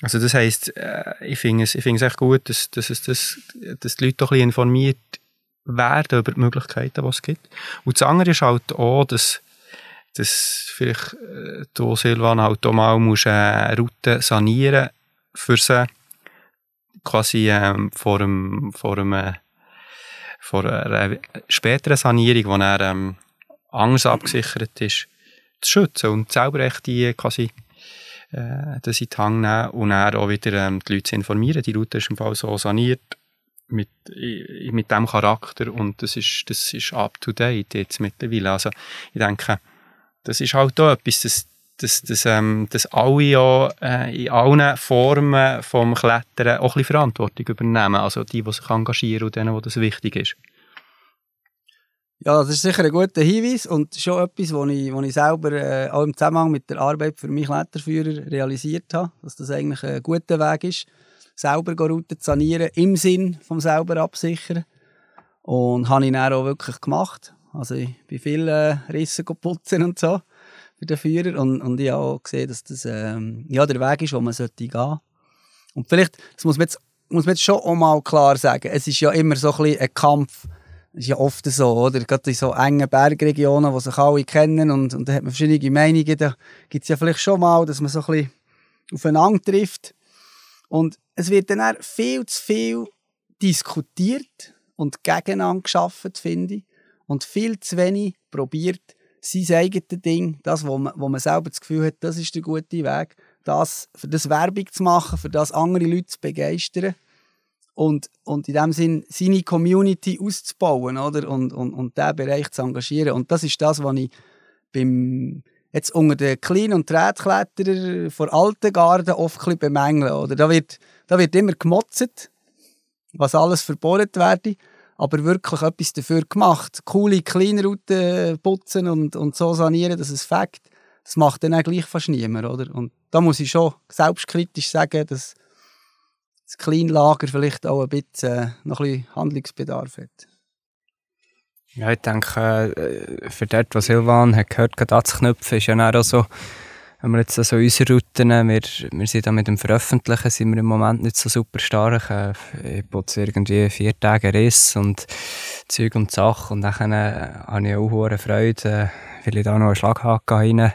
Also das heisst, äh, ich finde es, ich finde es echt gut, dass, dass, es, dass, dass die Leute doch ein bisschen informiert werden über die Möglichkeiten, die es gibt. Und das andere ist halt auch, dass, dass vielleicht äh, du, Silvan, halt auch mal musst, äh, Route sanieren für sie quasi ähm, vor, einem, vor, einem, äh, vor einer späteren Sanierung, wo er ähm, anders abgesichert ist, zu schützen und selber echt die quasi äh, das in die Hand nehmen und dann auch wieder ähm, die Leute zu informieren. Die Route ist im Fall so saniert mit, mit dem Charakter und das ist, das ist up to date jetzt mittlerweile. Also ich denke, das ist halt auch etwas, das, dass, dass, ähm, dass alle ja äh, in allen Formen vom Klettern auch ein bisschen Verantwortung übernehmen. Also die, die sich engagieren und denen, wo das wichtig ist. Ja, das ist sicher ein guter Hinweis und schon etwas, was ich, was ich selber äh, auch im Zusammenhang mit der Arbeit für mich Kletterführer realisiert habe, dass das eigentlich ein guter Weg ist, selber Routen zu sanieren, im Sinn vom selber absichern. Und habe ich dann auch wirklich gemacht. Also ich bin viele äh, Risse putzen und so für den Führer und, und ich habe auch gesehen, dass das ähm, ja, der Weg ist, wo man sollte gehen. Und vielleicht, das muss man jetzt, muss man jetzt schon auch mal klar sagen, es ist ja immer so ein, ein Kampf, das ist ja oft so, oder? Gerade in so engen Bergregionen, wo sich alle kennen und, und da hat man verschiedene Meinungen, da gibt es ja vielleicht schon mal, dass man so ein bisschen aufeinander trifft. Und es wird dann auch viel zu viel diskutiert und gegeneinander geschaffen, finde ich. Und viel zu wenig probiert, sein eigenes Ding, das, wo man, wo man selber das Gefühl hat, das ist der gute Weg, das, für das Werbung zu machen, für das andere Leute zu begeistern und, und in dem Sinn seine Community auszubauen oder? Und, und, und diesen Bereich zu engagieren. Und das ist das, was ich beim, jetzt unter den Klein- und Trätkletterern vor alten Garden oft ein bemängeln. Oder? Da, wird, da wird immer gemotzt, was alles verbohrt werde, aber wirklich etwas dafür gemacht. Coole Kleinrouten putzen und, und so sanieren, dass es fängt. Das macht dann auch gleich fast niemand. Oder? Und da muss ich schon selbstkritisch sagen, dass das Kleinlager vielleicht auch ein bisschen, äh, noch ein bisschen Handlungsbedarf hat. Ja, ich denke, äh, für dort, was Silvan hat gehört, gerade anzuknüpfen, ist ja auch so, wenn wir jetzt also unsere Routen, wir, wir sind da mit dem Veröffentlichen, sind wir im Moment nicht so super stark. Äh, ich putze irgendwie vier Tage Riss und Zeug und Sachen und dann habe ich auch hohe Freude, weil ich da noch einen Schlaghaken rein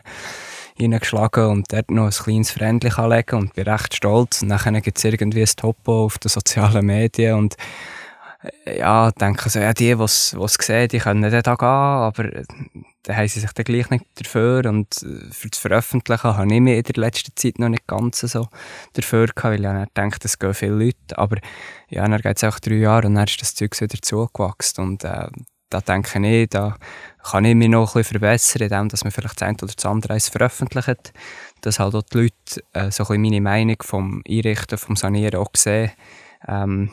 reingeschlagen und dort noch ein kleines Frändchen anlegen und bin recht stolz. Und dann gibt es irgendwie ein Topo auf den sozialen Medien und äh, ja, denken so, ja, die, die es sehen, die können dann da gehen, aber äh, dann haben sie sich dann gleich nicht dafür und äh, für das Veröffentlichen habe ich mich in der letzten Zeit noch nicht ganz so dafür gehabt, weil ich dann denke, es gehen viele Leute, aber ja, dann geht es auch drei Jahre und dann ist das Zeug wieder zugewachsen und äh, da denke ich, da kann ich mich noch ein verbessern, indem dass man vielleicht das eine oder das andere veröffentlicht, dass halt auch die Leute äh, so ein meine Meinung vom Einrichten, vom Sanieren auch sehen, ähm,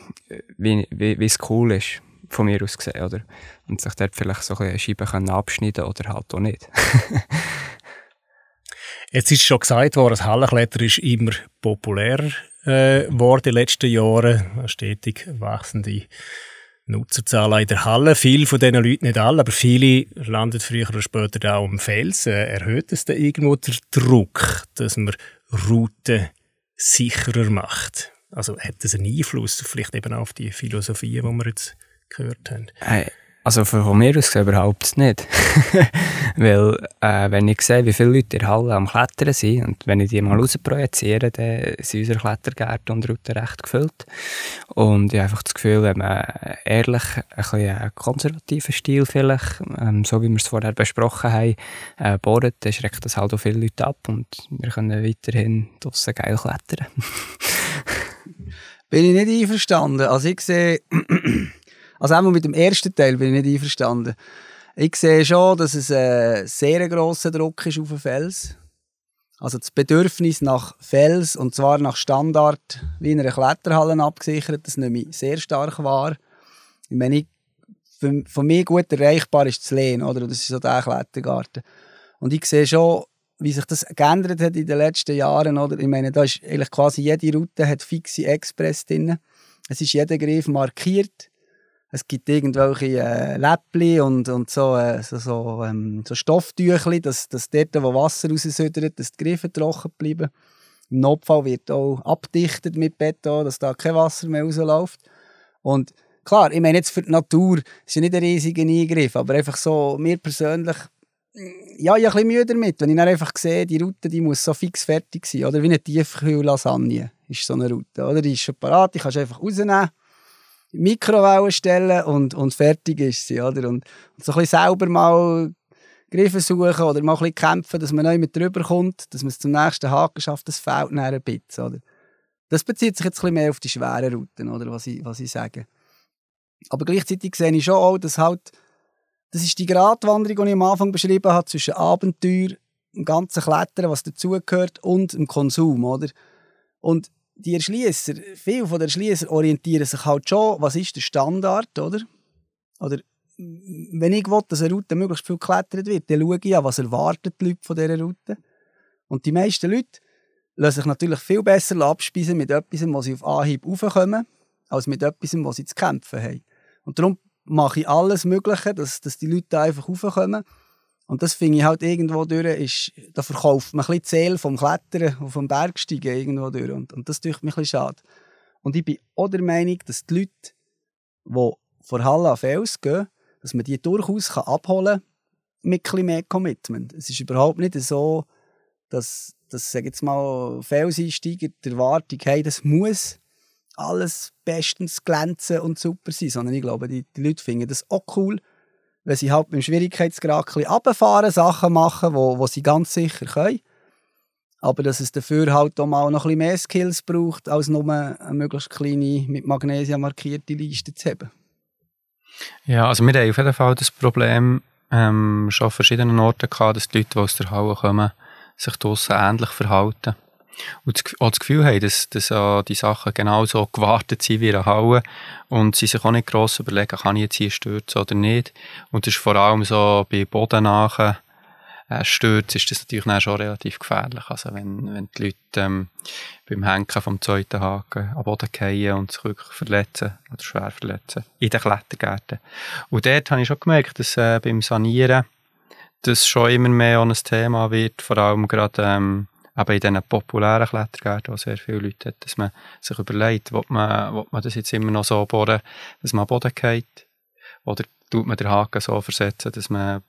wie, wie, wie es cool ist, von mir aus gesehen, oder? Und sich dort vielleicht so ein bisschen Scheiben abschneiden oder halt auch nicht. Jetzt ist schon gesagt worden, das Hallenkletter ist immer populärer äh, geworden in den letzten Jahren. Stetig wachsende Nutzerzahlen in der Halle. Viele von diesen Leuten, nicht alle, aber viele landen früher oder später auch am Felsen. Erhöht es dann irgendwo den Druck, dass man Routen sicherer macht? Also hat das einen Einfluss vielleicht eben auf die Philosophie, die wir jetzt gehört haben? Hey, also von mir aus überhaupt nicht. Weil, äh, wenn ich sehe, wie viele Leute in der Halle am Klettern sind, und wenn ich die mal rausprojiziere, dann sind unsere Klettergärten und Routen recht gefüllt. Und ich habe einfach das Gefühl, wenn man ehrlich ein bisschen konservativen Stil vielleicht, ähm, so wie wir es vorher besprochen haben, äh, bohrt, dann schreckt das halt auch viele Leute ab und wir können weiterhin draussen geil klettern. bin ich nicht einverstanden. Also ich sehe, also einmal mit dem ersten Teil bin ich nicht einverstanden. Ich sehe schon, dass es ein sehr grosser Druck ist auf den Fels. Also das Bedürfnis nach Fels, und zwar nach Standard, wie in einer Kletterhalle abgesichert, das nehme ich sehr stark wahr. Ich meine, ich, für, von mir gut erreichbar ist das Lehn, oder? Das ist so der Klettergarten. Und ich sehe schon, wie sich das geändert hat in den letzten Jahren. Oder? Ich meine, da ist eigentlich quasi jede Route hat fixe Express drin. Es ist jeder Griff markiert. Es gibt irgendwelche äh, Läppli und, und so, äh, so, so, ähm, so Stofftüchli, dass, dass dort, wo Wasser raussödert, dass die Griffe trocken bleiben. Im Notfall wird auch abdichtet mit Beton, dass da kein Wasser mehr rausläuft. Und klar, ich meine jetzt für die Natur, ist ja nicht ein riesiger Eingriff, aber einfach so, mir persönlich ja, ich habe ein bisschen Mühe damit, wenn ich dann einfach sehe, die Route die muss so fix fertig sein. Oder wie eine Tiefkühl-Lasagne ist so eine Route. Oder? Die ist schon parat, die kannst du einfach rausnehmen, Mikrowelle stellen und, und fertig ist sie. Oder? Und, und so ein bisschen selber mal Griffe suchen oder mal ein bisschen kämpfen, dass man neu mit drüber kommt, dass man es zum nächsten Haken schafft, das fehlt nachher ein bisschen. Oder? Das bezieht sich jetzt ein bisschen mehr auf die schweren Routen, oder? Was, ich, was ich sage. Aber gleichzeitig sehe ich schon auch, dass halt das ist die Gratwanderung, die ich am Anfang beschrieben habe, zwischen Abenteuer, dem ganzen Klettern, was dazugehört, und dem Konsum, oder? Und die Erschließer, viele von den Erschließer orientieren sich halt schon, was ist der Standard, oder? Oder wenn ich will, dass eine Route möglichst viel geklettert wird, dann schaue ich an, was erwarten die Leute von dieser Route. Und die meisten Leute lassen sich natürlich viel besser abspeisen mit etwas, wo sie auf Anhieb raufkommen, als mit etwas, wo sie zu kämpfen haben. Und darum mache ich alles Mögliche, dass, dass die Leute einfach raufkommen. Und das finde ich halt irgendwo durch, ist, da verkauft man ein bisschen die Seele vom Klettern und vom Bergsteigen irgendwo durch. Und, und das tut mich ein bisschen schade. Und ich bin auch der Meinung, dass die Leute, die vor Halle auf Fels gehen, dass man die durchaus abholen kann mit ein mehr Commitment. Es ist überhaupt nicht so, dass, dass sag jetzt mal, Felseinsteiger die Erwartung haben, das muss alles bestens glänzen und super sein, sondern ich glaube, die, die Leute finden das auch cool, wenn sie halt beim Schwierigkeitsgrad ein runterfahren, Sachen machen, wo, wo sie ganz sicher können. Aber dass es dafür halt auch mal noch ein mehr Skills braucht, als nur eine möglichst kleine, mit Magnesium markierte Liste zu haben. Ja, also wir haben auf jeden Fall das Problem ähm, schon an verschiedenen Orten gehabt, dass die Leute, die aus der Halle kommen, sich draussen ähnlich verhalten und auch das Gefühl haben, dass, dass die Sachen genauso gewartet sind wie in Halle und sie sich auch nicht gross überlegen, kann ich jetzt hier stürzen oder nicht. Und das ist vor allem so bei bodennachen äh, Stürzen ist das natürlich schon relativ gefährlich. Also wenn, wenn die Leute ähm, beim Hängen vom zweiten Haken am Boden fallen und sich wirklich verletzen oder schwer verletzen in den Klettergärten. Und dort habe ich schon gemerkt, dass äh, beim Sanieren das schon immer mehr ein Thema wird, vor allem gerade ähm, aber in diesen populären Klettergärten, wo sehr viele Leute hat, dass man sich überlegt, ob man, man das jetzt immer noch so bohren, dass man Boden geht, oder tut man den Haken so versetzen, dass man,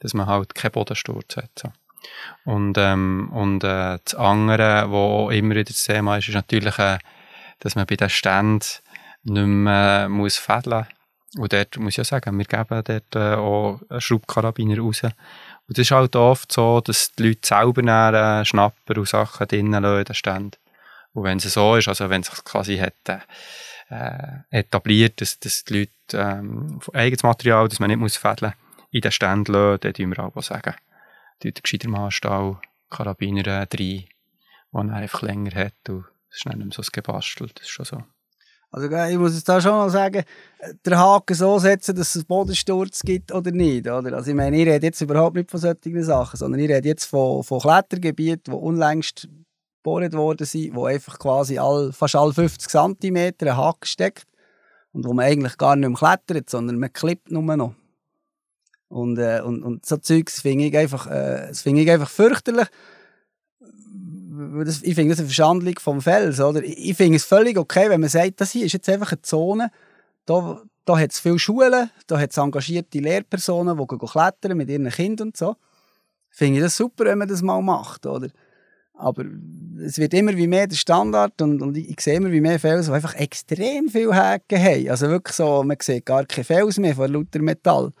dass man halt keinen Bodensturz hat. So. Und, ähm, und äh, das andere, was immer wieder das Thema ist, ist natürlich, äh, dass man bei den Ständen nicht mehr muss fädeln muss. Und dort muss ich ja sagen, wir geben dort äh, auch Schraubkarabiner raus. Und es ist halt oft so, dass die Leute selber dann, äh, Schnapper und Sachen drinnen lassen, Stand. Und wenn es so ist, also wenn es sich quasi hat, äh, etabliert, dass, dass die Leute ähm, eigenes Material, das man nicht muss fädeln muss, in den Ständen lassen, dann tun wir auch sagen, tut der gescheiter Maßstall, Karabiner äh, die er einfach länger hat und es ist nicht mehr so gebastelt, das ist schon so. Also ich muss jetzt da schon mal sagen, der Haken so setzen, dass es einen Bodensturz gibt oder nicht. Oder? Also ich meine, ich rede jetzt überhaupt nicht von solchen Sachen, sondern ich rede jetzt von, von Klettergebieten, die unlängst geboren worden sind, wo einfach quasi all, fast alle 50 cm ein Haken steckt und wo man eigentlich gar nicht mehr klettert, sondern man klippt nur noch. Und, äh, und, und so Zeugs finde ich, äh, find ich einfach fürchterlich das, ich finde das eine Verschandlung vom Fels. Oder? Ich, finde es völlig okay, wenn man sagt, das hier ist jetzt einfach eine Zone, da, da hat es viele Schulen, da hat es engagierte Lehrpersonen, die gehen klettern mit ihren Kindern und so. Finde ich das super, wenn man das mal macht. Oder? Aber es wird immer wie mehr der Standard und, und ich, sehe immer wie mehr Felsen, die einfach extrem viel Haken haben. Also wirklich so, man sieht gar keine Fels mehr von lauter Metall.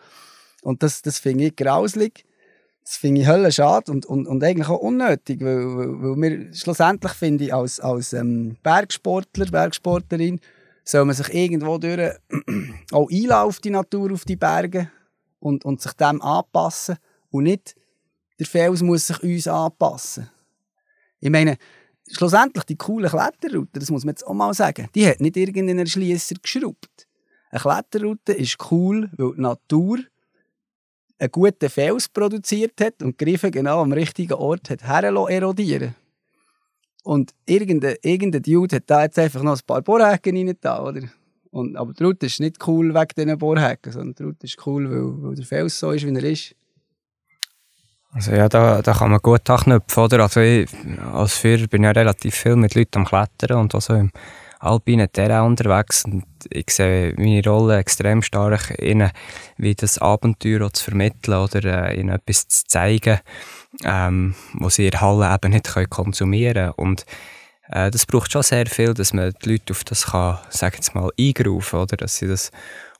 Und das, das finde ich grauslig. Das finde ich höllisch schade und, und, und eigentlich auch unnötig, weil, weil, wir schlussendlich finde ich als, als ähm, Bergsportler, Bergsportlerin, soll man sich irgendwo durch auch einlaufen auf die Natur, auf die Berge und, und sich dem anpassen und nicht der Fels muss sich uns anpassen. Ich meine, schlussendlich die coole Kletterroute, das muss man jetzt auch mal sagen, die hat nicht irgendeinen Schließer geschraubt. Eine Kletterroute ist cool, weil die Natur einen guten Fels produziert hat und die Griffe genau am richtigen Ort hat erodieren Und irgendein, irgendein Dude hat da jetzt einfach noch ein paar Bohrhäken rein oder? Und, aber die Route ist nicht cool wegen diesen Bohrhäken, sondern die Route ist cool, weil, weil der Fels so ist, wie er ist. Also ja, da, da kann man gut anknüpfen, oder? Also ich, als Führer bin ich ja relativ viel mit Leuten am Klettern und so im alpinen Terrain unterwegs und ich sehe meine Rolle extrem stark in, wie das Abenteuer zu vermitteln oder äh, ihnen etwas zu zeigen, ähm, was sie in der Halle eben nicht konsumieren können. Und äh, das braucht schon sehr viel, dass man die Leute auf das kann, sag jetzt mal, eingrufen, oder? Dass sie das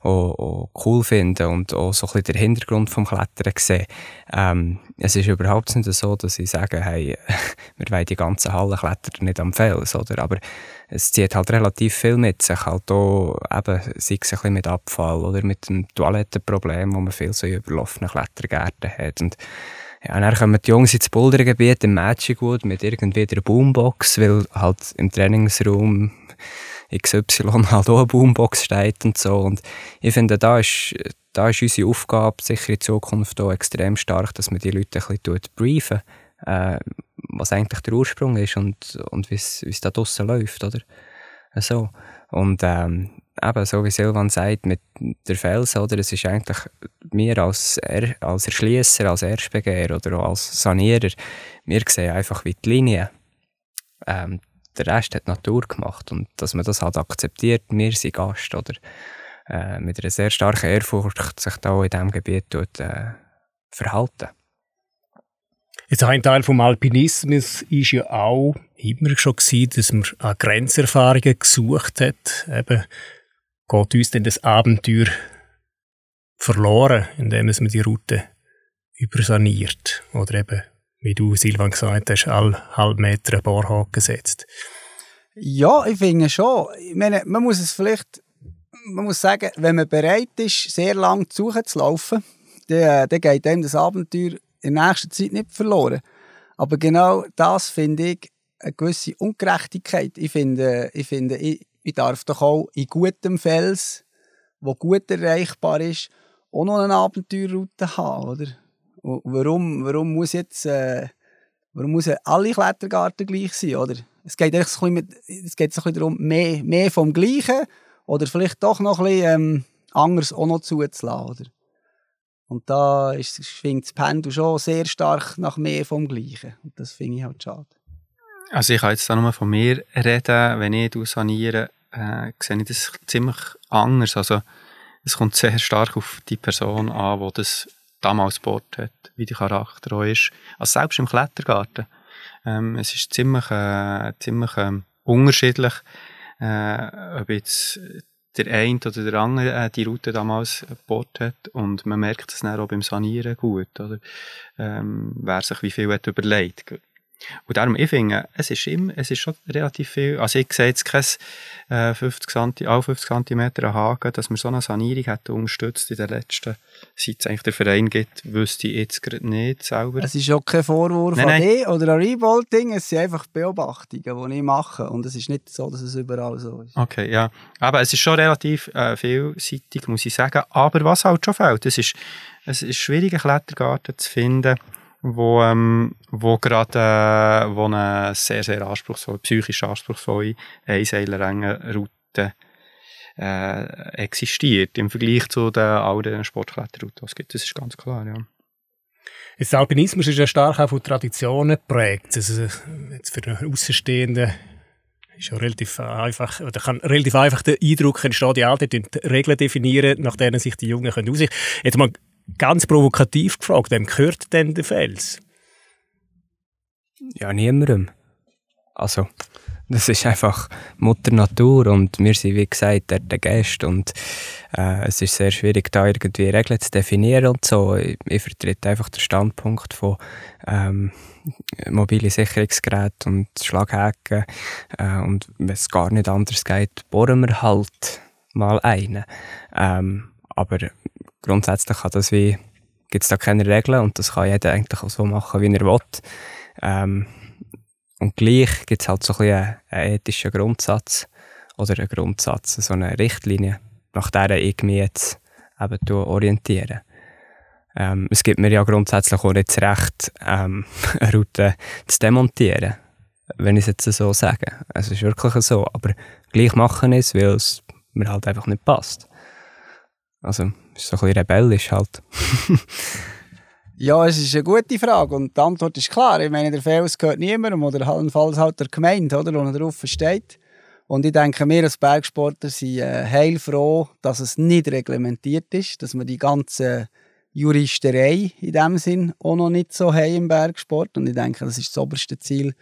auch, auch cool finden und auch so ein bisschen den Hintergrund vom Klettern sehen. Ähm, es ist überhaupt nicht so, dass ich sage, hey, wir wollen die ganze Halle klettern, nicht am Fels, oder? Aber es zieht halt relativ viel mit sich, halt auch eben, sei es ein bisschen mit Abfall oder mit dem Toilettenproblem, wo man viel so überlaufene Klettergärten hat. Und ja, dann kommen die Jungs ins Bouldergebiet im Magic Wood mit irgendwie der Boombox, weil halt im Trainingsraum XY halt auch eine Boombox steht und so. Und ich finde, da ist, da ist unsere Aufgabe sicher in Zukunft auch extrem stark, dass man die Leute ein bisschen briefen, äh, was eigentlich der Ursprung ist und, und wie es da draussen läuft, oder? So. Und ähm, eben, so wie Silvan sagt, mit der Fels, oder, es ist eigentlich mir als, er, als Erschließer, als Erstbegehr oder auch als Sanierer, wir sehen einfach wie die Linie. Ähm, der Rest hat Natur gemacht und dass man das halt akzeptiert, wir sind Gast oder äh, mit einer sehr starken Ehrfurcht sich da in diesem Gebiet tut, äh, verhalten. Jetzt ein Teil vom Alpinismus ist ja auch immer schon gewesen, dass man an Grenzerfahrungen gesucht hat. Eben, geht uns denn das Abenteuer verloren, indem man die Route übersaniert oder eben wie du, Silvan, gesagt hast, alle halb Meter einen Bohrhaken setzt? Ja, ich finde schon. Ich meine, man muss es vielleicht, man muss sagen, wenn man bereit ist, sehr lang zu suchen zu laufen, dann, dann geht einem das Abenteuer in nächster Zeit nicht verloren. Aber genau das finde ich eine gewisse Ungerechtigkeit. Ich finde, ich, finde, ich, ich darf doch auch in gutem Fels, wo gut erreichbar ist, auch noch eine Abenteuerroute haben, oder? Warum, warum muss jetzt äh, warum muss alle Klettergarten gleich sein, oder? Es geht, ein bisschen mit, es geht ein bisschen darum, mehr, mehr vom Gleichen oder vielleicht doch noch ein bisschen ähm, anders auch noch zuzulassen, oder? Und da ist, schwingt das Pendel schon sehr stark nach mehr vom Gleichen. Und das finde ich halt schade. Also ich kann jetzt da nur von mir reden, wenn ich saniere, äh, sehe ich das ziemlich anders. Also es kommt sehr stark auf die Person an, die das damals Sport hat, wie der Charakter auch ist. Also selbst im Klettergarten. Ähm, es ist ziemlich, äh, ziemlich ähm, unterschiedlich, äh, ob jetzt der eine oder der andere äh, die Route damals gebaut hat und man merkt es dann auch beim Sanieren gut, oder? Ähm, wer sich wie viel hat überlegt. Und darum, ich finde, es ist, immer, es ist schon relativ viel, also ich sehe jetzt kein äh, 50 cm, auch 50 cm Haken, dass man so eine Sanierung hat unterstützt in den letzten, seit es eigentlich der Verein gibt, wüsste ich jetzt gerade nicht selber. Es ist auch kein Vorwurf nein, an dich oder an Revolting, es sind einfach Beobachtungen, die ich mache. Und es ist nicht so, dass es überall so ist. Okay, ja, aber es ist schon relativ äh, vielseitig, muss ich sagen, aber was halt schon fehlt, es ist, es ist schwierig, einen Klettergarten zu finden, wo, ähm, wo gerade äh, wo eine sehr, sehr anspruchsvolle, psychisch anspruchsvolle Einseilerränge-Route äh, existiert im Vergleich zu den alten Sportkletterrouten, die es gibt. Das ist ganz klar, ja. Der Alpinismus ist ja stark auch von Traditionen geprägt. Also jetzt für den Außenstehenden ist ja relativ einfach, oder kann relativ einfach der Eindruck entstehen, die Alten Regeln definieren, nach denen sich die Jungen können aussehen. Jetzt mal ganz provokativ gefragt, wem gehört denn der Fels? Ja, niemandem. Also. Das ist einfach Mutter Natur und wir sind, wie gesagt, der, der Gäste und äh, es ist sehr schwierig, da irgendwie Regeln zu definieren und so. Ich, ich vertrete einfach den Standpunkt von ähm, mobile Sicherungsgeräte und Schlaghäken äh, und wenn es gar nicht anders geht, bohren wir halt mal einen. Ähm, aber grundsätzlich kann das wie, gibt es da keine Regeln und das kann jeder eigentlich auch so machen, wie er will. Ähm, und gleich gibt es halt so ein bisschen einen ethischen Grundsatz oder einen Grundsatz, so eine Richtlinie, nach der ich mich jetzt eben orientiere. Ähm, es gibt mir ja grundsätzlich auch nicht das Recht, ähm, eine Route zu demontieren, wenn ich es jetzt so sage. Es ist wirklich so, aber gleich machen es, weil es mir halt einfach nicht passt. Also, ist so ein bisschen rebellisch halt. Ja, es ist eine gute Frage und die Antwort ist klar. Ich meine, der Fels gehört niemandem oder allenfalls halt der Gemeinde, oder, wo er drauf steht. Und ich denke, wir als Bergsportler sind äh, heilfroh, dass es nicht reglementiert ist, dass wir die ganze Juristerei in dem Sinn auch noch nicht so haben im Bergsport. Und ich denke, das ist das oberste Ziel,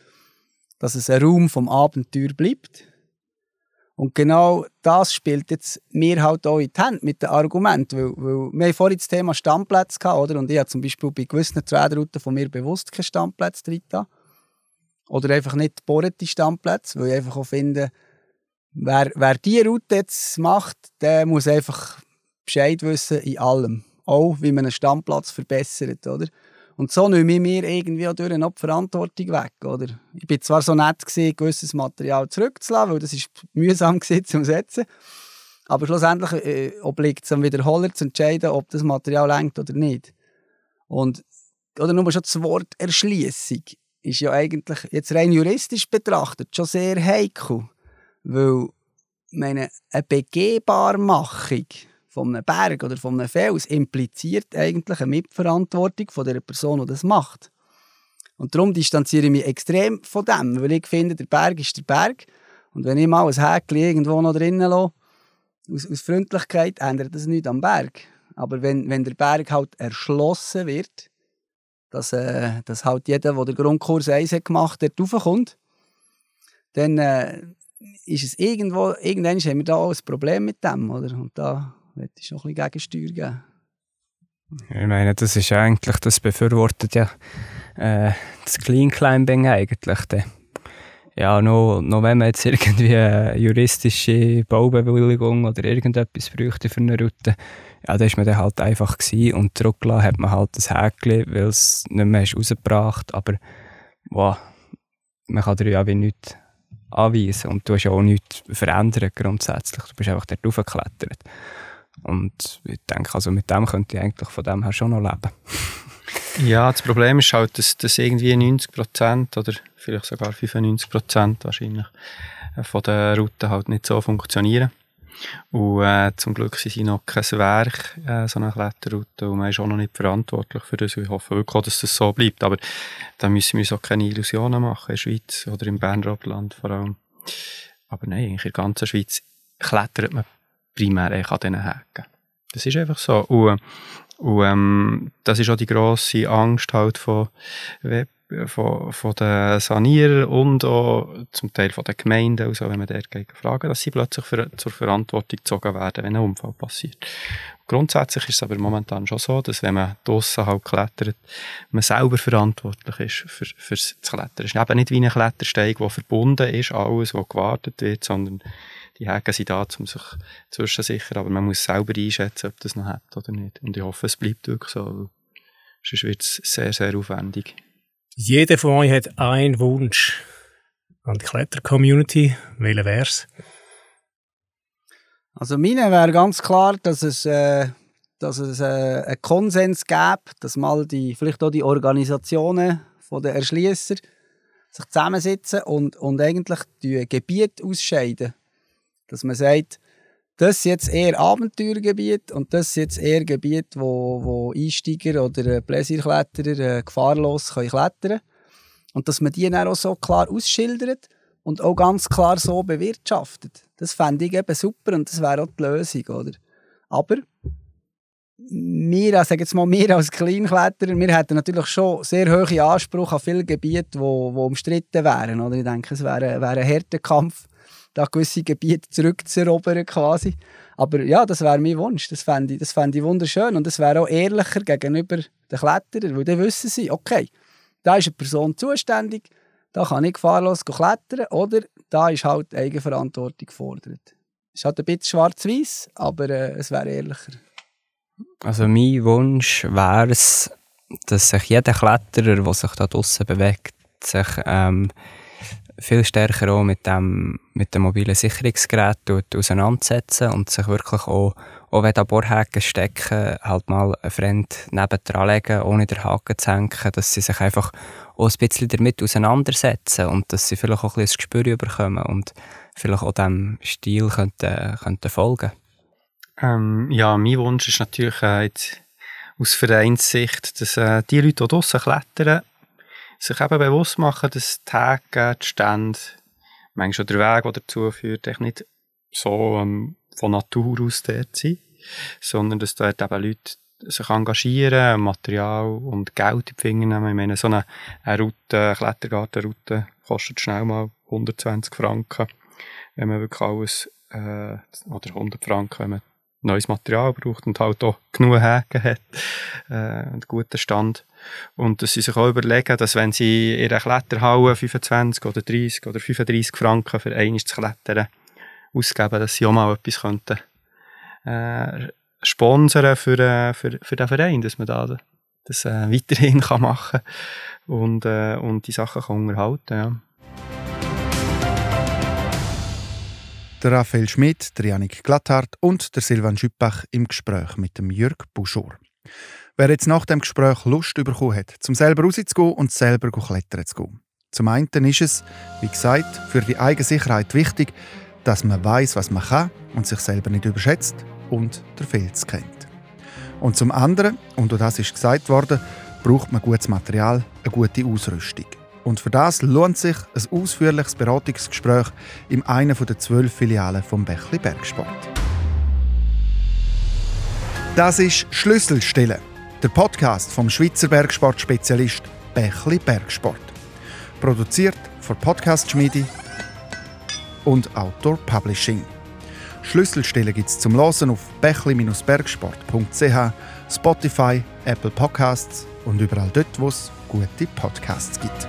dass es ein Raum vom Abenteuer bleibt. Und genau das spielt jetzt mir halt auch in die Hände mit dem Argument, weil, weil wir haben vorhin das Thema Standplätze gehabt, oder? Und ich habe zum Beispiel bei gewissen Trailrouten von mir bewusst keine Standplätze drin Oder einfach nicht gebohrte Standplätze, weil ich einfach auch finde, wer, wer diese Route jetzt macht, der muss einfach Bescheid wissen in allem. Auch wie man einen Standplatz verbessert, oder? Und so nehme ich mir irgendwie auch durch die Verantwortung weg. Oder? Ich war zwar so nett, gewesen, gewisses Material zurückzulassen, weil das ist mühsam war zum Setzen. Aber schlussendlich äh, obliegt es am Wiederholer zu entscheiden, ob das Material lenkt oder nicht. Und, oder nur schon das Wort Erschließung ist ja eigentlich jetzt rein juristisch betrachtet schon sehr heikel. Weil meine, eine Begehbarmachung von einem Berg oder von einem Fels impliziert eigentlich eine Mitverantwortung von der Person, die das macht. Und darum distanziere ich mich extrem von dem, weil ich finde, der Berg ist der Berg. Und wenn ich mal ein Häkchen irgendwo noch drinnen lasse, aus, aus Freundlichkeit, ändert das nichts am Berg. Aber wenn, wenn der Berg halt erschlossen wird, dass, äh, dass halt jeder, der den Grundkurs 1 hat gemacht hat, raufkommt, dann äh, ist es irgendwo, irgendwann haben wir da auch ein Problem mit dem, oder? Und da möchte ich noch ein bisschen Gegensteuer geben. Ich meine, das ist eigentlich, das befürwortet ja äh, das Clean Climbing eigentlich. Ja, noch, noch wenn man jetzt irgendwie eine juristische Baubewilligung oder irgendetwas bräuchte für eine Route, ja, da ist man dann halt einfach gewesen und zurückgelassen hat man halt das Häkchen, weil es nicht mehr ist rausgebracht, aber wow, man kann dir ja wie nichts anweisen und du hast auch nichts verändert grundsätzlich, du bist einfach dort hochgeklettert. Und ich denke, also mit dem könnte ich eigentlich von dem her schon noch leben. ja, das Problem ist halt, dass, dass irgendwie 90 Prozent oder vielleicht sogar 95 Prozent wahrscheinlich äh, von den Routen halt nicht so funktionieren. Und äh, zum Glück sind sie noch kein Werk, äh, so eine Kletterroute, und man ist auch noch nicht verantwortlich für das. Ich hoffe wirklich auch, dass das so bleibt. Aber da müssen wir uns auch keine Illusionen machen, in der Schweiz oder im Berner vor allem. Aber nein, in der ganzen Schweiz klettert man primär eigentlich an diesen Haken. Das ist einfach so. Und, und ähm, das ist auch die grosse Angst halt von, von, von den Sanierern und auch zum Teil von den Gemeinden, also wenn man dort geht, fragen, dass sie plötzlich für, zur Verantwortung gezogen werden, wenn ein Unfall passiert. Grundsätzlich ist es aber momentan schon so, dass wenn man draussen halt klettert, man selber verantwortlich ist für, fürs Klettern. Es ist eben nicht wie ein Klettersteig, der verbunden ist, alles, was gewartet wird, sondern die Haken sind da, um sich zwischensichern, aber man muss selber einschätzen, ob das noch hat oder nicht. Und ich hoffe, es bleibt wirklich so, weil sonst wird es sehr, sehr aufwendig. Jeder von euch hat einen Wunsch an die Kletter-Community. Welcher wäre es? Also meine wäre ganz klar, dass es, äh, dass es äh, einen Konsens gäbe, dass mal die, vielleicht auch die Organisationen von den Erschließer sich zusammensitzen und, und eigentlich die Gebiete ausscheiden. Dass man sagt, das ist jetzt eher Abenteuergebiet und das ist jetzt eher Gebiet, wo, wo Einsteiger oder Bläsierkletterer äh, gefahrlos können klettern können. Und dass man die dann auch so klar ausschildert und auch ganz klar so bewirtschaftet. Das fände ich eben super und das wäre auch die Lösung, oder? Aber wir, sage jetzt mal, wir als Kleinkletterer, wir hätten natürlich schon sehr hohe Anspruch an viele Gebiete, wo, wo umstritten wären. Oder? Ich denke, es wäre, wäre ein harter Kampf, da gewisse Gebiete zurückzuerobern quasi. Aber ja, das wäre mein Wunsch. Das fände ich, das fänd ich wunderschön. Und es wäre auch ehrlicher gegenüber den Kletterern, weil dann wissen sie, okay, da ist eine Person zuständig, da kann ich gefahrlos klettern oder da ist halt Eigenverantwortung gefordert. Es ist halt ein bisschen schwarz-weiß, aber äh, es wäre ehrlicher. Also mein Wunsch wäre es, dass sich jeder Kletterer, der sich da draußen bewegt, sich ähm, viel stärker auch mit dem, mit dem mobilen Sicherungsgerät auseinandersetzen und sich wirklich auch, auch wenn da Bohrhaken stecken, halt mal einen Freund nebendran legen, ohne den Haken zu hängen, dass sie sich einfach auch ein bisschen damit auseinandersetzen und dass sie vielleicht auch ein bisschen ein Gespür bekommen und vielleicht auch diesem Stil könnten, könnten folgen. Ähm, Ja, mein Wunsch ist natürlich äh, jetzt aus Vereinssicht, dass äh, die Leute, die draussen klettern, sich eben bewusst machen, dass die Tage, die Stände, manchmal der Weg, der dazu führt, nicht so ähm, von Natur aus dort sind, sondern dass dort eben Leute sich engagieren, Material und Geld in die Finger nehmen. Ich meine, so eine, eine Route, eine Klettergartenroute kostet schnell mal 120 Franken, wenn man wirklich alles, äh, oder 100 Franken, wenn man neues Material braucht und halt auch genug Häken hat, äh, einen guten Stand. Und dass sie sich auch überlegen, dass wenn sie in ihrer Kletterhalle 25 oder 30 oder 35 Franken für eines zu klettern ausgeben, dass sie auch mal etwas könnten, äh, sponsern für, äh, für, für den Verein, dass man da das äh, weiterhin kann machen und, äh, und die Sachen kann unterhalten ja. Der Raphael Schmidt, der Janik Glatthardt und der Silvan Schüppach im Gespräch mit dem Jörg Buschor. Wer jetzt nach dem Gespräch Lust bekommen hat, zum selber rauszugehen und selber klettern zu gehen. Zum einen ist es, wie gesagt, für die eigene Sicherheit wichtig, dass man weiß, was man kann und sich selber nicht überschätzt und der Filz kennt. Und zum anderen, und das ist gesagt worden, braucht man gutes Material, eine gute Ausrüstung. Und für das lohnt sich ein ausführliches Beratungsgespräch in einer der zwölf Filialen vom Bächli Bergsport. Das ist Schlüsselstelle, der Podcast vom Schweizer Bergsportspezialist Bächli Bergsport. Produziert von Podcast Schmiedi und Outdoor Publishing. Schlüsselstelle gibt es zum Losen auf bächli-bergsport.ch, Spotify, Apple Podcasts und überall dort, wo es gute Podcasts gibt.